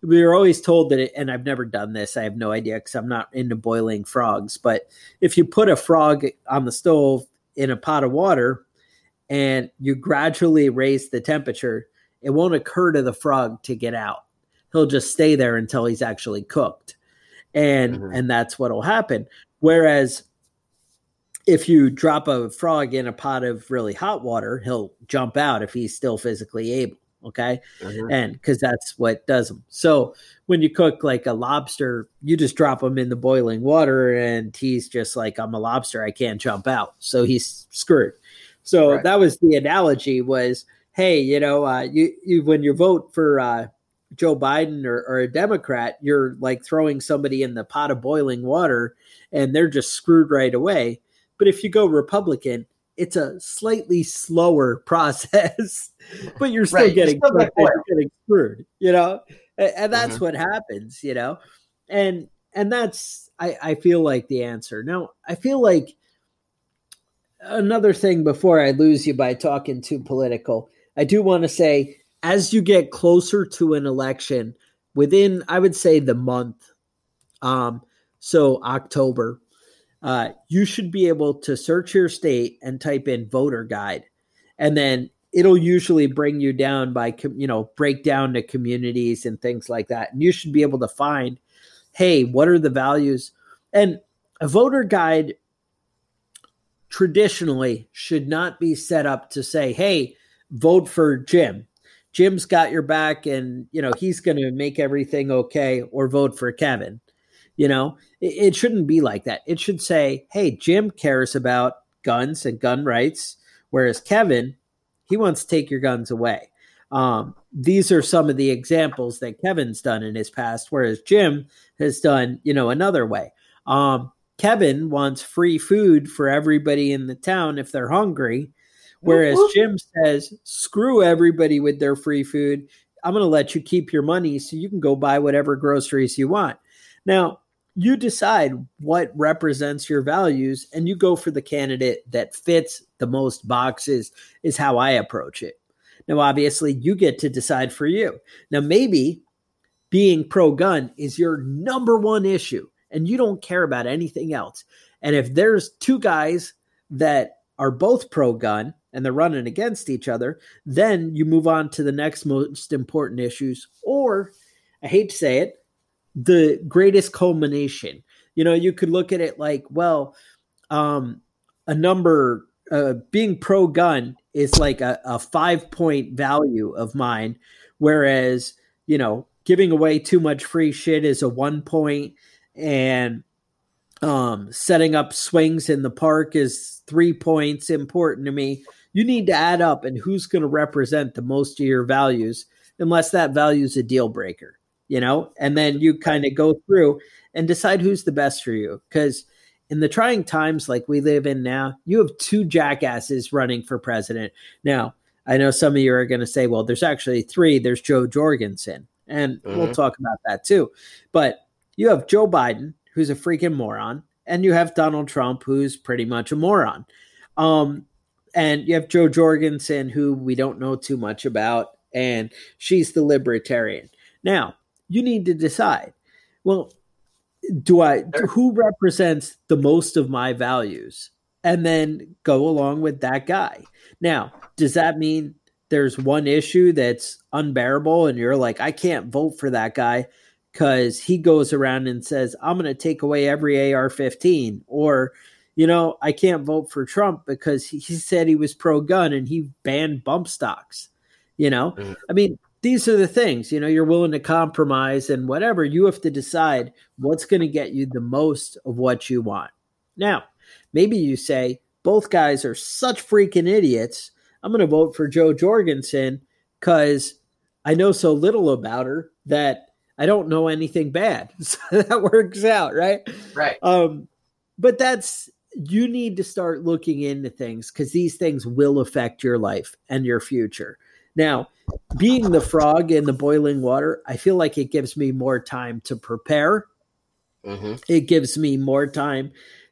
we were always told that it, and I've never done this. I have no idea because I'm not into boiling frogs. But if you put a frog on the stove in a pot of water and you gradually raise the temperature, it won't occur to the frog to get out he'll just stay there until he's actually cooked. And mm-hmm. and that's what'll happen. Whereas if you drop a frog in a pot of really hot water, he'll jump out if he's still physically able. Okay. Mm-hmm. And because that's what does them. So when you cook like a lobster, you just drop him in the boiling water and he's just like, I'm a lobster. I can't jump out. So he's screwed. So right. that was the analogy was, hey, you know, uh, you, you, when you vote for, uh, Joe Biden or, or, a Democrat, you're like throwing somebody in the pot of boiling water and they're just screwed right away. But if you go Republican, it's a slightly slower process, but you're still, right, getting, you're still you're getting screwed, you know? And, and that's mm-hmm. what happens, you know? And and that's I, I feel like the answer. Now I feel like another thing before I lose you by talking too political, I do want to say as you get closer to an election, within I would say the month, um, so October, uh, you should be able to search your state and type in voter guide, and then it'll usually bring you down by you know break down to communities and things like that, and you should be able to find, hey, what are the values? And a voter guide traditionally should not be set up to say, hey, vote for Jim Jim's got your back and, you know, he's going to make everything okay or vote for Kevin. You know, it, it, shouldn't be like that. It should say, hey, Jim cares about guns and gun rights, whereas Kevin, he wants to take your guns away. Um, these are some of the examples that Kevin's done in his past, whereas Jim has done, you know, another way. Um, Kevin wants free food for everybody in the town if they're hungry, Whereas Jim says, screw everybody with their free food. I'm going to let you keep your money so you can go buy whatever groceries you want. Now, you decide what represents your values and you go for the candidate that fits the most boxes, is how I approach it. Now, obviously, you get to decide for you. Now, maybe being pro gun is your number one issue and you don't care about anything else. And if there's two guys that are both pro gun and they're running against each other, then you move on to the next most important issues. Or, I hate to say it, the greatest culmination. You know, you could look at it like, well, um, a number uh, being pro gun is like a, a five point value of mine, whereas you know giving away too much free shit is a one point, and um, setting up swings in the park is three points important to me you need to add up and who's going to represent the most of your values, unless that value is a deal breaker, you know? And then you kind of go through and decide who's the best for you. Because in the trying times like we live in now, you have two jackasses running for president. Now, I know some of you are going to say, well, there's actually three. There's Jo Jorgensen, and mm-hmm. we'll talk about that too. But you have Joe Biden, who's a freaking moron, and you have Donald Trump, who's pretty much a moron. Um, and you have Jo Jorgensen, who we don't know too much about, and she's the libertarian. Now, you need to decide. Well, do I who represents the most of my values? And then go along with that guy. Now, does that mean there's one issue that's unbearable and you're like, I can't vote for that guy because he goes around and says, I'm going to take away every AR 15 or you know, I can't vote for Trump because he, said he was pro gun and he banned bump stocks. You know, mm-hmm. I mean, these are the things, you know, you're willing to compromise and whatever. You have to decide what's going to get you the most of what you want. Now, maybe you say both guys are such freaking idiots. I'm going to vote for Jo Jorgensen because I know so little about her that I don't know anything bad. So that works out, right? Right. Um, but that's you need to start looking into things because these things will affect your life and your future. Now, being the frog in the boiling water, I feel like it gives me more time to prepare. Mm-hmm. It gives me more time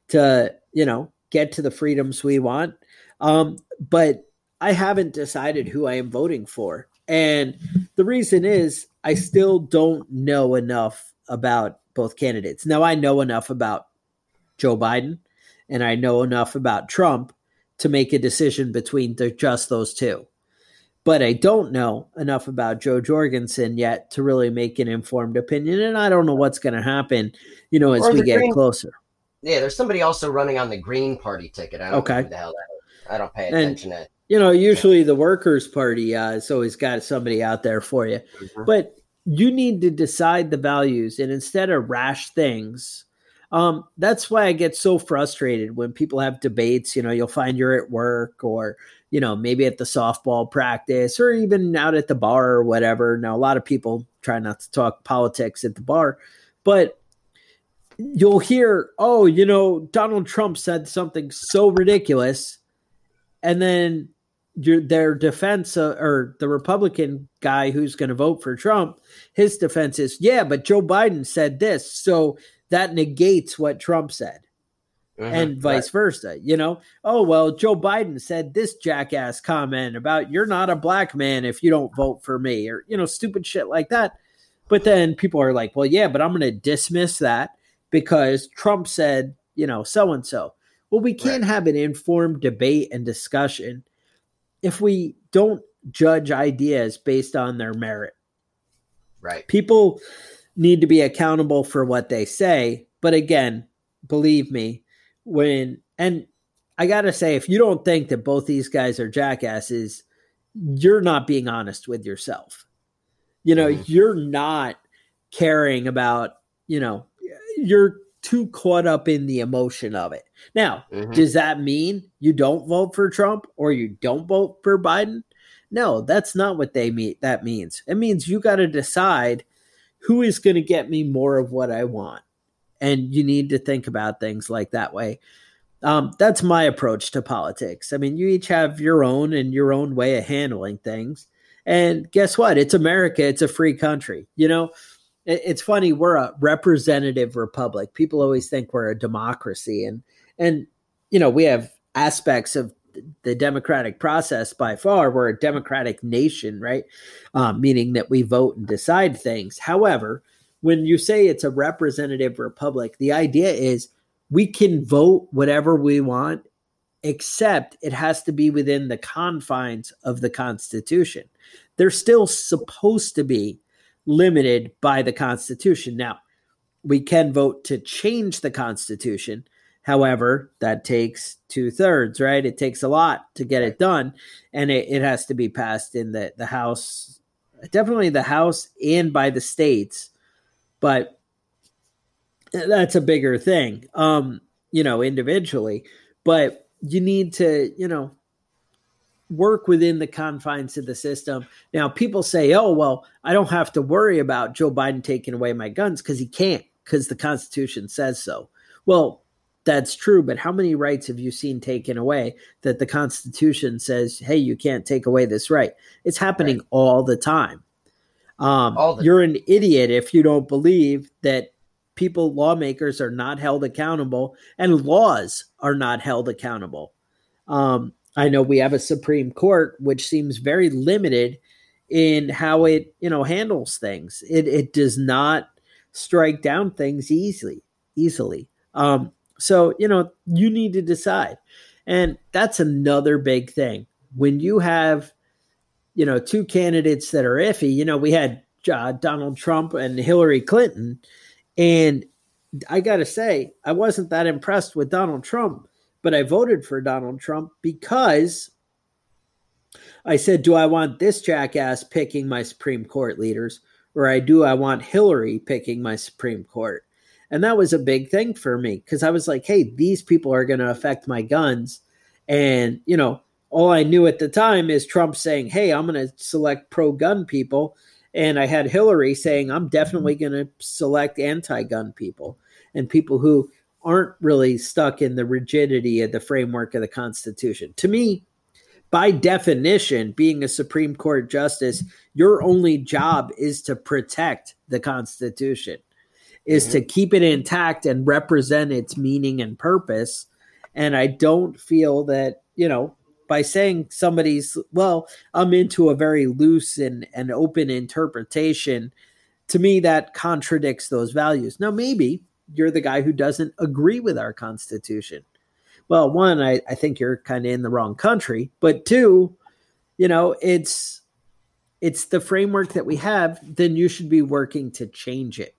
to, you know, get to the freedoms we want. Um, but I haven't decided who I am voting for. And the reason is I still don't know enough about both candidates. Now I know enough about Joe Biden and I know enough about Trump to make a decision between the, just those two. But I don't know enough about Jo Jorgensen yet to really make an informed opinion. And I don't know what's going to happen, you know, as we get Green- closer. Yeah, there's somebody also running on the Green Party ticket. I don't Okay. know who the hell that is. I don't pay And- attention to it. You know, usually the Workers' Party uh, has always got somebody out there for you. Mhm. But you need to decide the values, and instead of rash things, um, that's why I get so frustrated when people have debates. You know, you'll find you're at work, or you know, maybe at the softball practice, or even out at the bar or whatever. Now, a lot of people try not to talk politics at the bar, but you'll hear, "Oh, you know, Donald Trump said something so ridiculous," and then your their defense uh, or the Republican guy who's going to vote for Trump, his defense is, yeah, but Joe Biden said this, so that negates what Trump said, Mhm. and vice versa. You know, oh well, Joe Biden said this jackass comment about you're not a black man if you don't vote for me, or you know, stupid shit like that. But then people are like, well, yeah, but I'm going to dismiss that because Trump said, you know, so and so. Well, we can't Right. have an informed debate and discussion if we don't judge ideas based on their merit. Right. People need to be accountable for what they say. But again, believe me, when, and I got to say, if you don't think that both these guys are jackasses, you're not being honest with yourself. You know, Mhm. you're not caring about, you know, you're too caught up in the emotion of it. Now, Mhm. does that mean you don't vote for Trump or you don't vote for Biden? No, that's not what they mean. That means it means you got to decide who is going to get me more of what I want, and you need to think about things like that way. Um, that's my approach to politics. I mean, you each have your own and your own way of handling things. And guess what? It's America. It's a free country. You know, it's funny. We're a representative republic. People always think we're a democracy, and and you know we have aspects of the democratic process by far. We're a democratic nation, right? Um, meaning that we vote and decide things. However, when you say it's a representative republic, the idea is we can vote whatever we want, except it has to be within the confines of the Constitution. They're still supposed to be limited by the Constitution. Now, we can vote to change the Constitution. However, that takes two thirds, right? It takes a lot to get it done, and it, it has to be passed in the, the House, definitely the House and by the states. But that's a bigger thing, um, you know, individually. But you need to, you know, work within the confines of the system. Now, people say, oh, well, I don't have to worry about Joe Biden taking away my guns because he can't, because the Constitution says so. Well, that's true, but how many rights have you seen taken away that the Constitution says, hey, you can't take away this right? It's happening Right. all the time. Um, All the- you're an idiot if you don't believe that people, lawmakers, are not held accountable and laws are not held accountable. Um, I know we have a Supreme Court which seems very limited in how it you know handles things. It it does not strike down things easily easily. Um, so you know you need to decide, and that's another big thing when you have you know two candidates that are iffy. You know we had uh, Donald Trump and Hillary Clinton, and I got to say I wasn't that impressed with Donald Trump but I voted for Donald Trump because I said, do I want this jackass picking my Supreme Court leaders, or I do I want Hillary picking my Supreme Court? And that was a big thing for me because I was like, hey, these people are going to affect my guns. And, you know, all I knew at the time is Trump saying, hey, I'm going to select pro gun people. And I had Hillary saying, I'm definitely going to select anti gun people and people who aren't really stuck in the rigidity of the framework of the Constitution. To me, by definition, being a Supreme Court justice, your only job is to protect the Constitution, is mm-hmm. to keep it intact and represent its meaning and purpose. And I don't feel that, you know, by saying somebody's, well, I'm into a very loose and, and open interpretation, to me, that contradicts those values. Now, maybe you're the guy who doesn't agree with our Constitution. Well, one, I, I think you're kind of in the wrong country, but two, you know, it's it's the framework that we have, then you should be working to change it.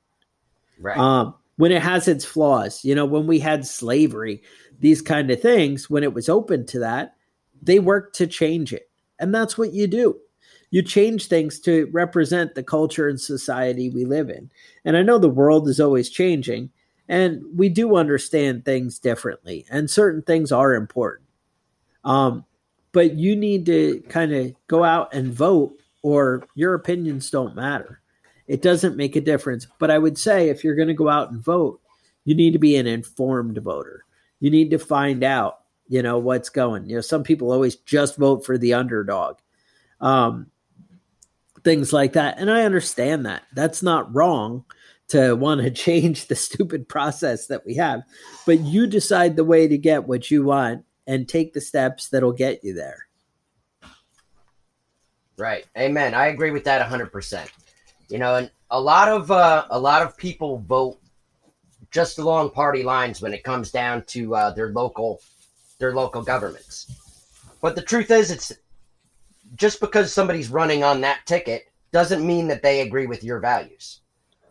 Right. Um, when it has its flaws, you know, when we had slavery, these kind of things, when it was open to that, they worked to change it. And that's what you do. You change things to represent the culture and society we live in. And I know the world is always changing, and we do understand things differently, and certain things are important. Um, but you need to kind of go out and vote, or your opinions don't matter. It doesn't make a difference. But I would say if you're going to go out and vote, you need to be an informed voter. You need to find out you know what's going you know some people always just vote for the underdog um things like that. And i understand that. That's not wrong to want to change the stupid process that we have. But you decide the way to get what you want and take the steps that'll get you there. Right. Amen. I agree with that 100% you know and a lot of uh, a lot of people vote just along party lines when it comes down to uh, their local their local governments. But the truth is, it's just because somebody's running on that ticket doesn't mean that they agree with your values.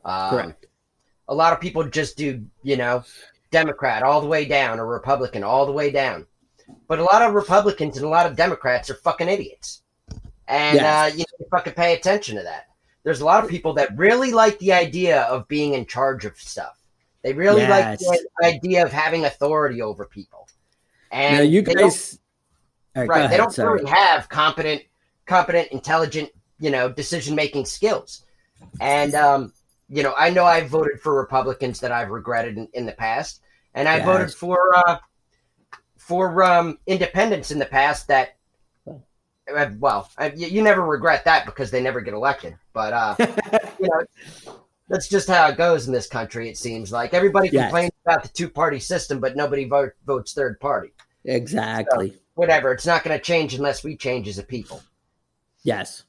Um, Correct. A lot of people just do, you know, Democrat all the way down or Republican all the way down. But a lot of Republicans and a lot of Democrats are fucking idiots. And yes. uh, you to fucking pay attention to that. There's a lot of people that really like the idea of being in charge of stuff. They really yes. like the idea of having authority over people. And now you guys, right? right they don't really have competent, competent, intelligent, you know, decision making skills. And um, you know, I know I've voted for Republicans that I've regretted in, in the past, and I voted for uh, for um, independents in the past that. Uh, well, I, you never regret that because they never get elected. But uh, you know, that's just how it goes in this country. It seems like everybody yes. complains about the two party system, but nobody vote, votes third party. Exactly. So, whatever. It's not going to change unless we change as a people. Yes.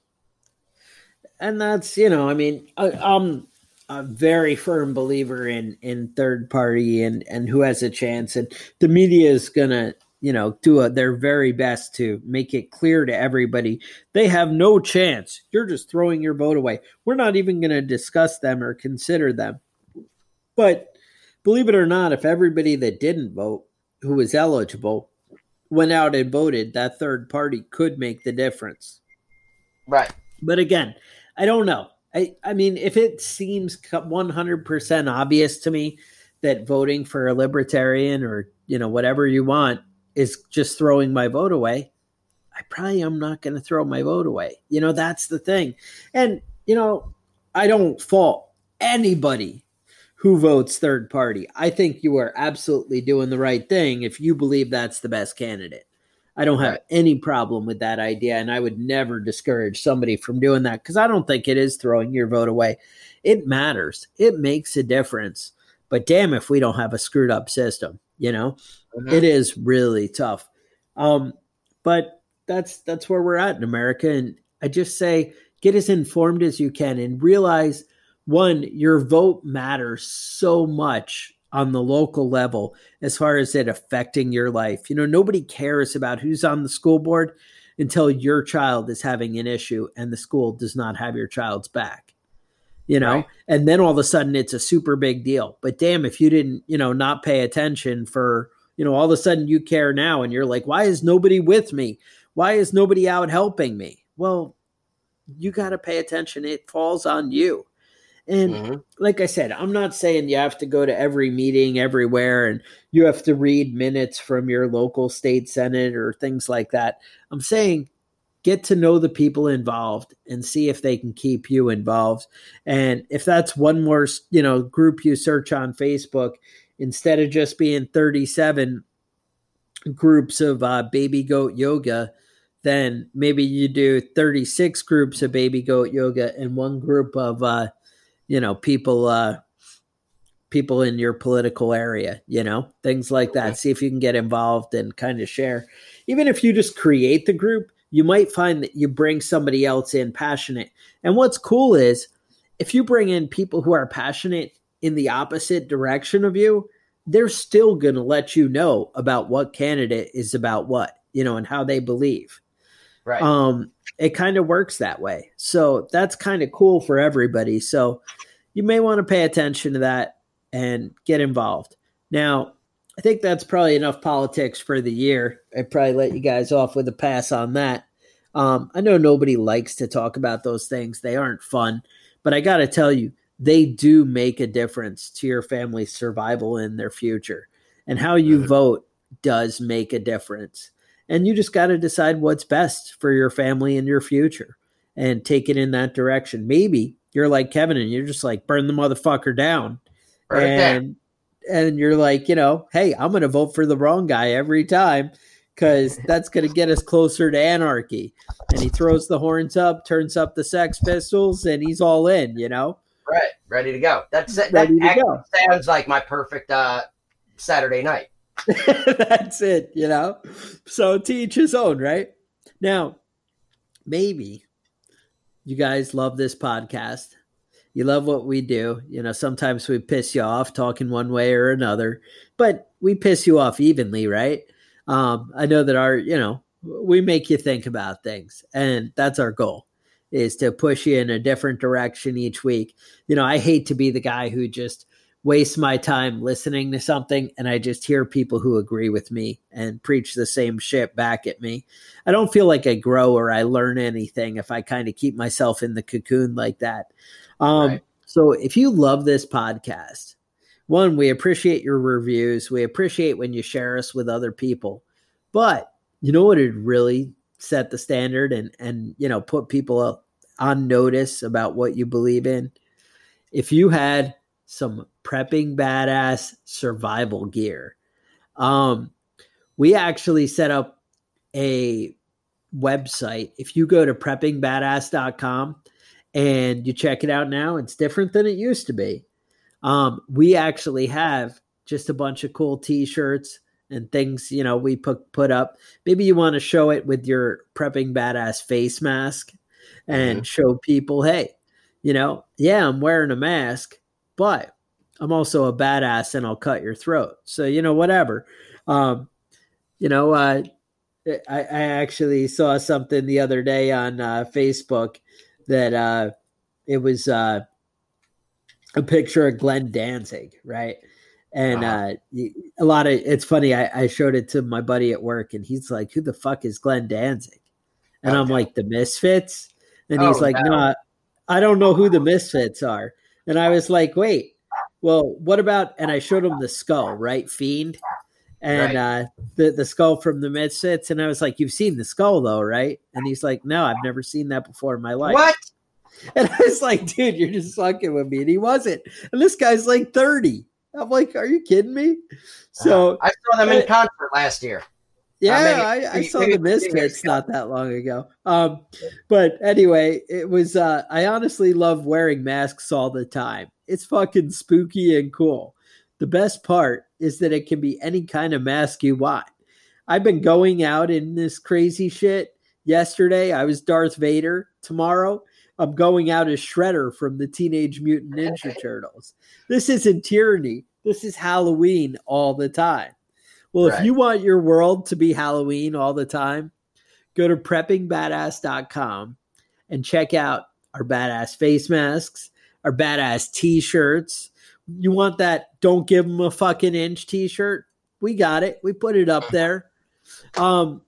And that's you know, I mean, I, I'm a very firm believer in in third party and and who has a chance, and the media is gonna you know do a, their very best to make it clear to everybody they have no chance. You're just throwing your vote away. We're not even going to discuss them or consider them. But believe it or not, if everybody that didn't vote who was eligible went out and voted, that third party could make the difference. Right. But again, I don't know. I, I mean, if it seems 100% obvious to me that voting for a libertarian or, you know, whatever you want is just throwing my vote away, I probably am not going to throw my vote away. You know, that's the thing. And, you know, I don't fault anybody who votes third party. I think you are absolutely doing the right thing if you believe that's the best candidate. I don't have right. any problem with that idea, and I would never discourage somebody from doing that because I don't think it is throwing your vote away. It matters, it makes a difference. But damn, if we don't have a screwed up system, you know, mm-hmm. it is really tough. Um, but that's that's where we're at in America, and I just say get as informed as you can and realize one, your vote matters so much on the local level as far as it affecting your life. You know, nobody cares about who's on the school board until your child is having an issue and the school does not have your child's back. You know, right. and then all of a sudden it's a super big deal. But damn, if you didn't, you know, not pay attention for, you know, all of a sudden you care now and you're like, why is nobody with me? Why is nobody out helping me? Well, you got to pay attention. It falls on you And mm-hmm. like I said, I'm not saying you have to go to every meeting everywhere and you have to read minutes from your local state senate or things like that. I'm saying get to know the people involved and see if they can keep you involved. And if that's one more, you know, group you search on Facebook, instead of just being 37 groups of uh, baby goat yoga, then maybe you do 36 groups of baby goat yoga and one group of uh, you know people uh people in your political area you know things like that. See if you can get involved and kind of share. Even if you just create the group you might find that you bring somebody else in passionate. And what's cool is if you bring in people who are passionate in the opposite direction of you they're still going to let you know about what candidate is about what you know and how they believe. Right. Um it kind of works that way. So that's kind of cool for everybody. So you may want to pay attention to that and get involved. Now, I think that's probably enough politics for the year. I'd probably let you guys off with a pass on that. Um, I know nobody likes to talk about those things, they aren't fun, but I got to tell you, they do make a difference to your family's survival in their future. And how you mm-hmm. vote does make a difference and you just got to decide what's best for your family and your future and take it in that direction. Maybe you're like Kevin and you're just like burn the motherfucker down. Burn and and you're like, you know, hey, I'm going to vote for the wrong guy every time cuz that's going to get us closer to anarchy. And he throws the horns up, turns up the Sex Pistols and he's all in, you know. Right, ready to go. That's that, that go. sounds like my perfect uh Saturday night. That's it, you know? So teach his own, right? Now, maybe you guys love this podcast. You love what we do. You know, sometimes we piss you off talking one way or another, but we piss you off evenly, right? Um, I know that our, you know, we make you think about things, and that's our goal is to push you in a different direction each week. You know, I hate to be the guy who just waste my time listening to something and I just hear people who agree with me and preach the same shit back at me. I don't feel like I grow or I learn anything if I kind of keep myself in the cocoon like that. Um, right. So if you love this podcast, one, we appreciate your reviews. We appreciate when you share us with other people. But you know what would really set the standard and and you know put people on notice about what you believe in? If you had some prepping badass survival gear. Um, we actually set up a website. If you go to preppingbadass.com and you check it out now, it's different than it used to be. Um, we actually have just a bunch of cool t-shirts and things, you know, we put put up. Maybe you want to show it with your prepping badass face mask and mm-hmm. show people, hey, you know, yeah, I'm wearing a mask, but I'm also a badass and I'll cut your throat. So, you know, whatever. Um, you know, uh, I, I actually saw something the other day on uh, Facebook that uh, it was uh, a picture of Glenn Danzig, right? And uh-huh. uh, a lot of it's funny. I, I, showed it to my buddy at work, and he's like, "Who the fuck is Glenn Danzig?" And. I'm like, "The Misfits," and he's oh, like, "No, nah, I don't know who the Misfits are." And I was like, "Wait, well, what about? And I showed him the skull, right? Fiend, and right. uh, the the skull from the Misfits, and I was like, "You've seen the skull, though, right?" And he's like, "No, I've never seen that before in my life." What? And I was like, "Dude, you're just fucking with me." And he wasn't. And this guy's like thirty. I'm like, "Are you kidding me?" So uh, I saw them in uh, concert last year. Yeah, uh, I, I, saw the Misfits not that long ago. Um, but anyway, it was. Uh, I honestly love wearing masks all the time. It's fucking spooky and cool. The best part is that it can be any kind of mask you want. I've been going out in this crazy shit. Yesterday, I was Darth Vader. Tomorrow, I'm going out as Shredder from the Teenage Mutant Ninja Turtles. This isn't tyranny. This is Halloween all the time. Well, right. if you want your world to be Halloween all the time, go to preppingbadass.com and check out our badass face masks, our badass t-shirts. You want that don't give them a fucking inch t-shirt? We got it. We put it up there. Um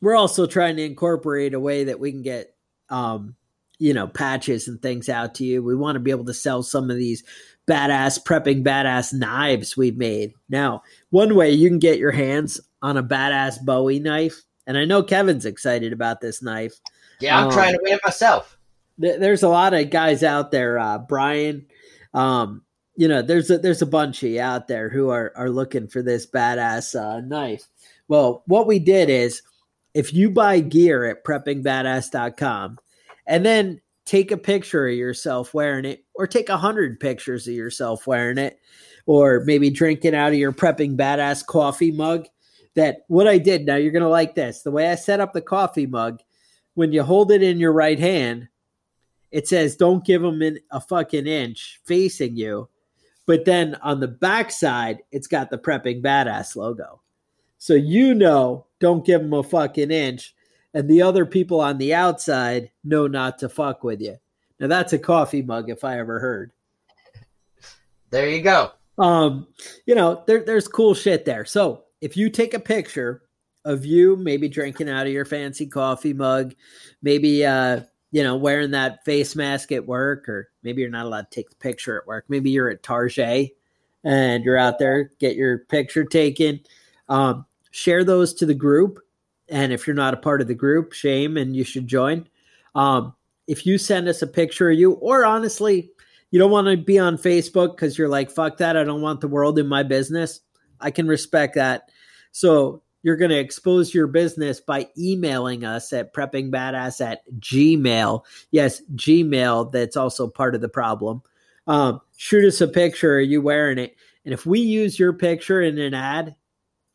we're also trying to incorporate a way that we can get um you know, patches and things out to you. We want to be able to sell some of these badass prepping badass knives we've made. Now, one way you can get your hands on a badass Bowie knife, and I know Kevin's excited about this knife. Yeah, I'm um, trying to win it myself. Th- there's a lot of guys out there, uh, Brian. Um, you know, there's a there's a bunch of you out there who are are looking for this badass uh, knife. Well, what we did is if you buy gear at preppingbadass.com and then take a picture of yourself wearing it or take a hundred pictures of yourself wearing it or maybe drinking out of your prepping badass coffee mug that what i did now you're to like this the way i set up the coffee mug when you hold it in your right hand it says don't give them a fucking inch facing you but then on the back side it's got the prepping badass logo so you know don't give them a fucking inch and the other people on the outside know not to fuck with you. Now that's a coffee mug if I ever heard. There you go. Um, you know, there, there's cool shit there. So if you take a picture of you maybe drinking out of your fancy coffee mug, maybe uh, you know, wearing that face mask at work, or maybe you're not allowed to take the picture at work. Maybe you're at Target and you're out there, get your picture taken. Um, share those to the group and if you're not a part of the group, shame and you should join. Um, if you send us a picture of you, or honestly, you don't want to be on Facebook because you're like, fuck that. I don't want the world in my business. I can respect that. So you're going to expose your business by emailing us at preppingbadass at gmail. Yes, Gmail. That's also part of the problem. Um, shoot us a picture. Are you wearing it? And if we use your picture in an ad,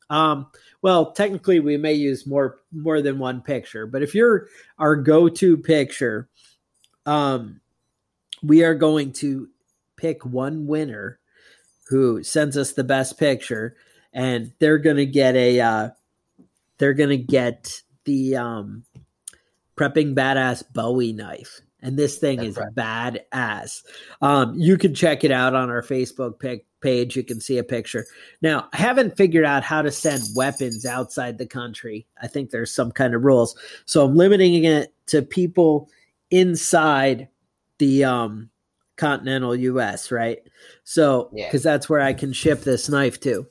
um, well, technically we may use more more than one picture, but if you're our go-to picture, um, we are going to pick one winner who sends us the best picture, and they're gonna get a uh, they're gonna get the um, prepping badass Bowie knife. And this thing That's is right. badass. Um, you can check it out on our Facebook pic, page, you can see a picture. Now, I haven't figured out how to send weapons outside the country. I think there's some kind of rules. So I'm limiting it to people inside the um, continental US, right? So, because yeah. that's where I can ship this knife to.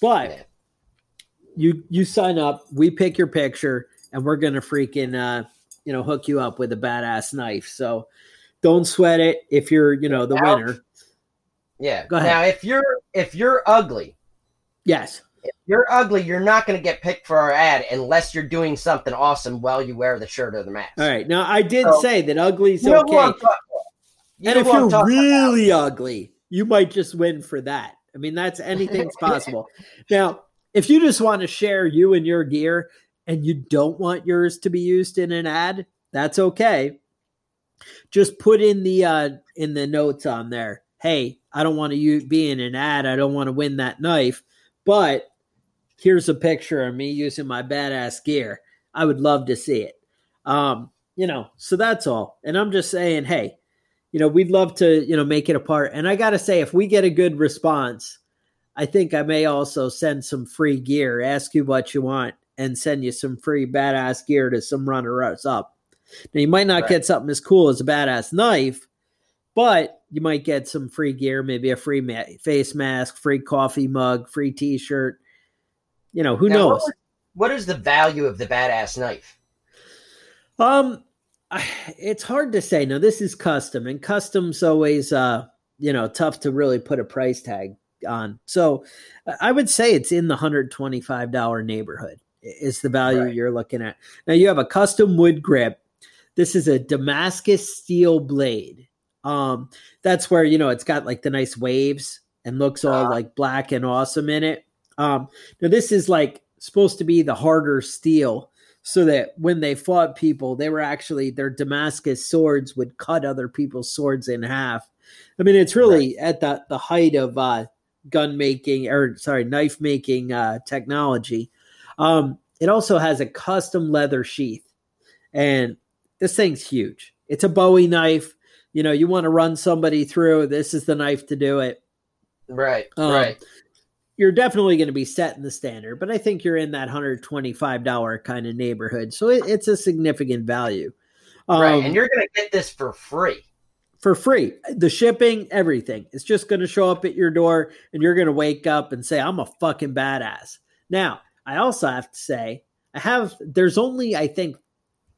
But. You you sign up, we pick your picture, and we're gonna freaking uh, you know hook you up with a badass knife. So don't sweat it if you're you know the winner. Yeah. Go ahead. Now, if you're if you're ugly, yes, if you're ugly, you're not going to get picked for our ad unless you're doing something awesome while you wear the shirt or the mask. All right. Now, I did so, say that ugly's okay. and if you're really about. ugly, you might just win for that. I mean, that's anything's possible. now, if you just want to share you and your gear and you don't want yours to be used in an ad, that's okay. Just put in the uh in the notes on there. Hey, I don't want to be in an ad. I don't want to win that knife. But here's a picture of me using my badass gear. I would love to see it. Um, you know, so that's all. And I'm just saying, hey, you know, we'd love to, you know, make it a part. And I got to say, if we get a good response, I think I may also send some free gear, ask you what you want, and send you some free badass gear to some runners up. Now, you might not right. get something as cool as a badass knife, but you might get some free gear, maybe a free ma- face mask, free coffee mug, free T-shirt. You know, who now, knows? What, what is the value of the badass knife? Um, it's hard to say. Now, this is custom, and custom's always, uh, you know, tough to really put a price tag on. So, I would say it's in the hundred twenty-five dollar neighborhood. Is the value right. you're looking at? Now, you have a custom wood grip. This is a Damascus steel blade um, that's where you know it's got like the nice waves and looks all uh, like black and awesome in it. Um, now this is like supposed to be the harder steel, so that when they fought people, they were actually their Damascus swords would cut other people's swords in half. I mean, it's really right. at the the height of uh, gun making or sorry, knife making uh, technology. Um, it also has a custom leather sheath, and this thing's huge. It's a Bowie knife you know, you want to run somebody through, this is the knife to do it. Right. Um, right. You're definitely going to be setting the standard, but I think you're in that $125 kind of neighborhood. So it, it's a significant value. Um, right, and you're gonna get this for free. For free. The shipping, everything. It's just going to show up at your door and you're going to wake up and say, I'm a fucking badass. Now, I also have to say, I have, there's only, I think,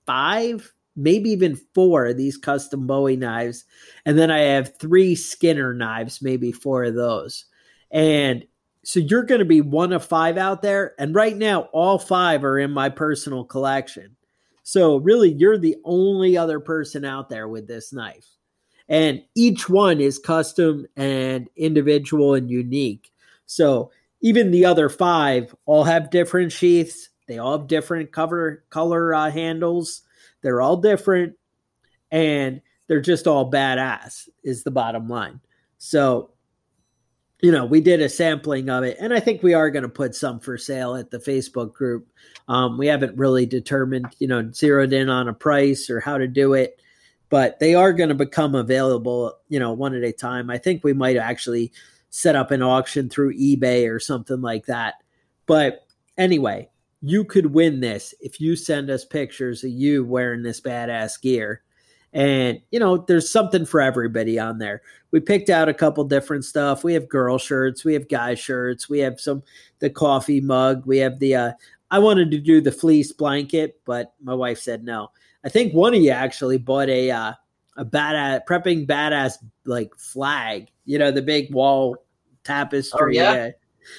five, maybe even four of these custom Bowie knives. And then I have three Skinner knives, maybe four of those. And so you're going to be one of five out there. And right now, all five are in my personal collection. So really, you're the only other person out there with this knife and each one is custom and individual and unique. So even the other five all have different sheaths. They all have different cover color uh, handles. They're all different, and they're just all badass. Is the bottom line. So, you know, we did a sampling of it, and I think we are going to put some for sale at the Facebook group. Um, we haven't really determined, you know, zeroed in on a price or how to do it but they are going to become available, you know, one at a time. I think we might actually set up an auction through eBay or something like that. But anyway, you could win this if you send us pictures of you wearing this badass gear. And, you know, there's something for everybody on there. We picked out a couple different stuff. We have girl shirts, we have guy shirts, we have some, the coffee mug, we have the, uh, I wanted to do the fleece blanket, but my wife said no. I think one of you actually bought a uh, a badass prepping badass like flag. You know, the big wall tapestry. Oh, yeah? uh,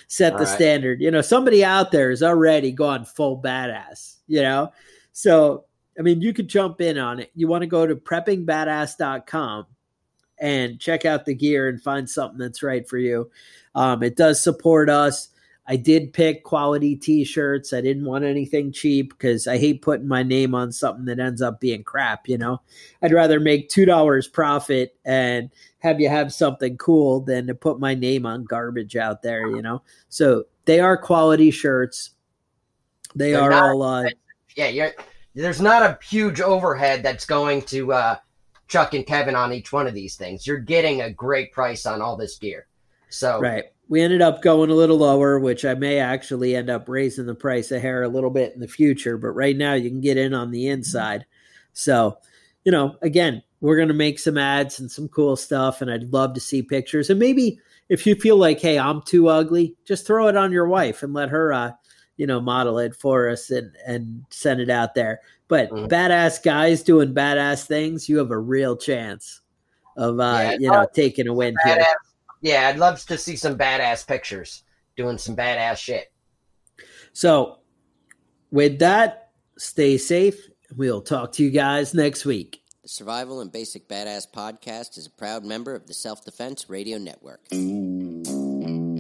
set All the right. standard. You know, somebody out there has already gone full badass. You know, so I mean, you could jump in on it. You want to go to preppingbadass.com and check out the gear and find something that's right for you. Um, it does support us. I did pick quality t-shirts. I didn't want anything cheap because I hate putting my name on something that ends up being crap, you know. I'd rather make two dollars profit and have you have something cool than to put my name on garbage out there, you know. So they are quality shirts. They They're are not all uh Yeah, you're, there's not a huge overhead that's going to uh, Chuck and Kevin on each one of these things. You're getting a great price on all this gear. So right. We ended up going a little lower, which I may actually end up raising the price of hair a little bit in the future. But right now, you can get in on the inside. So, you know, again, we're going to make some ads and some cool stuff. And I'd love to see pictures. And maybe if you feel like, hey, I'm too ugly, just throw it on your wife and let her, uh, you know, model it for us and, and send it out there. But Mhm. badass guys doing badass things, you have a real chance of, uh, Yeah, you know, taking a win here. Yeah, I'd love to see some badass pictures doing some badass shit. So, with that, stay safe. We'll talk to you guys next week. The Survival and Basic Badass podcast is a proud member of the Self Defense Radio Network. Mm-hmm.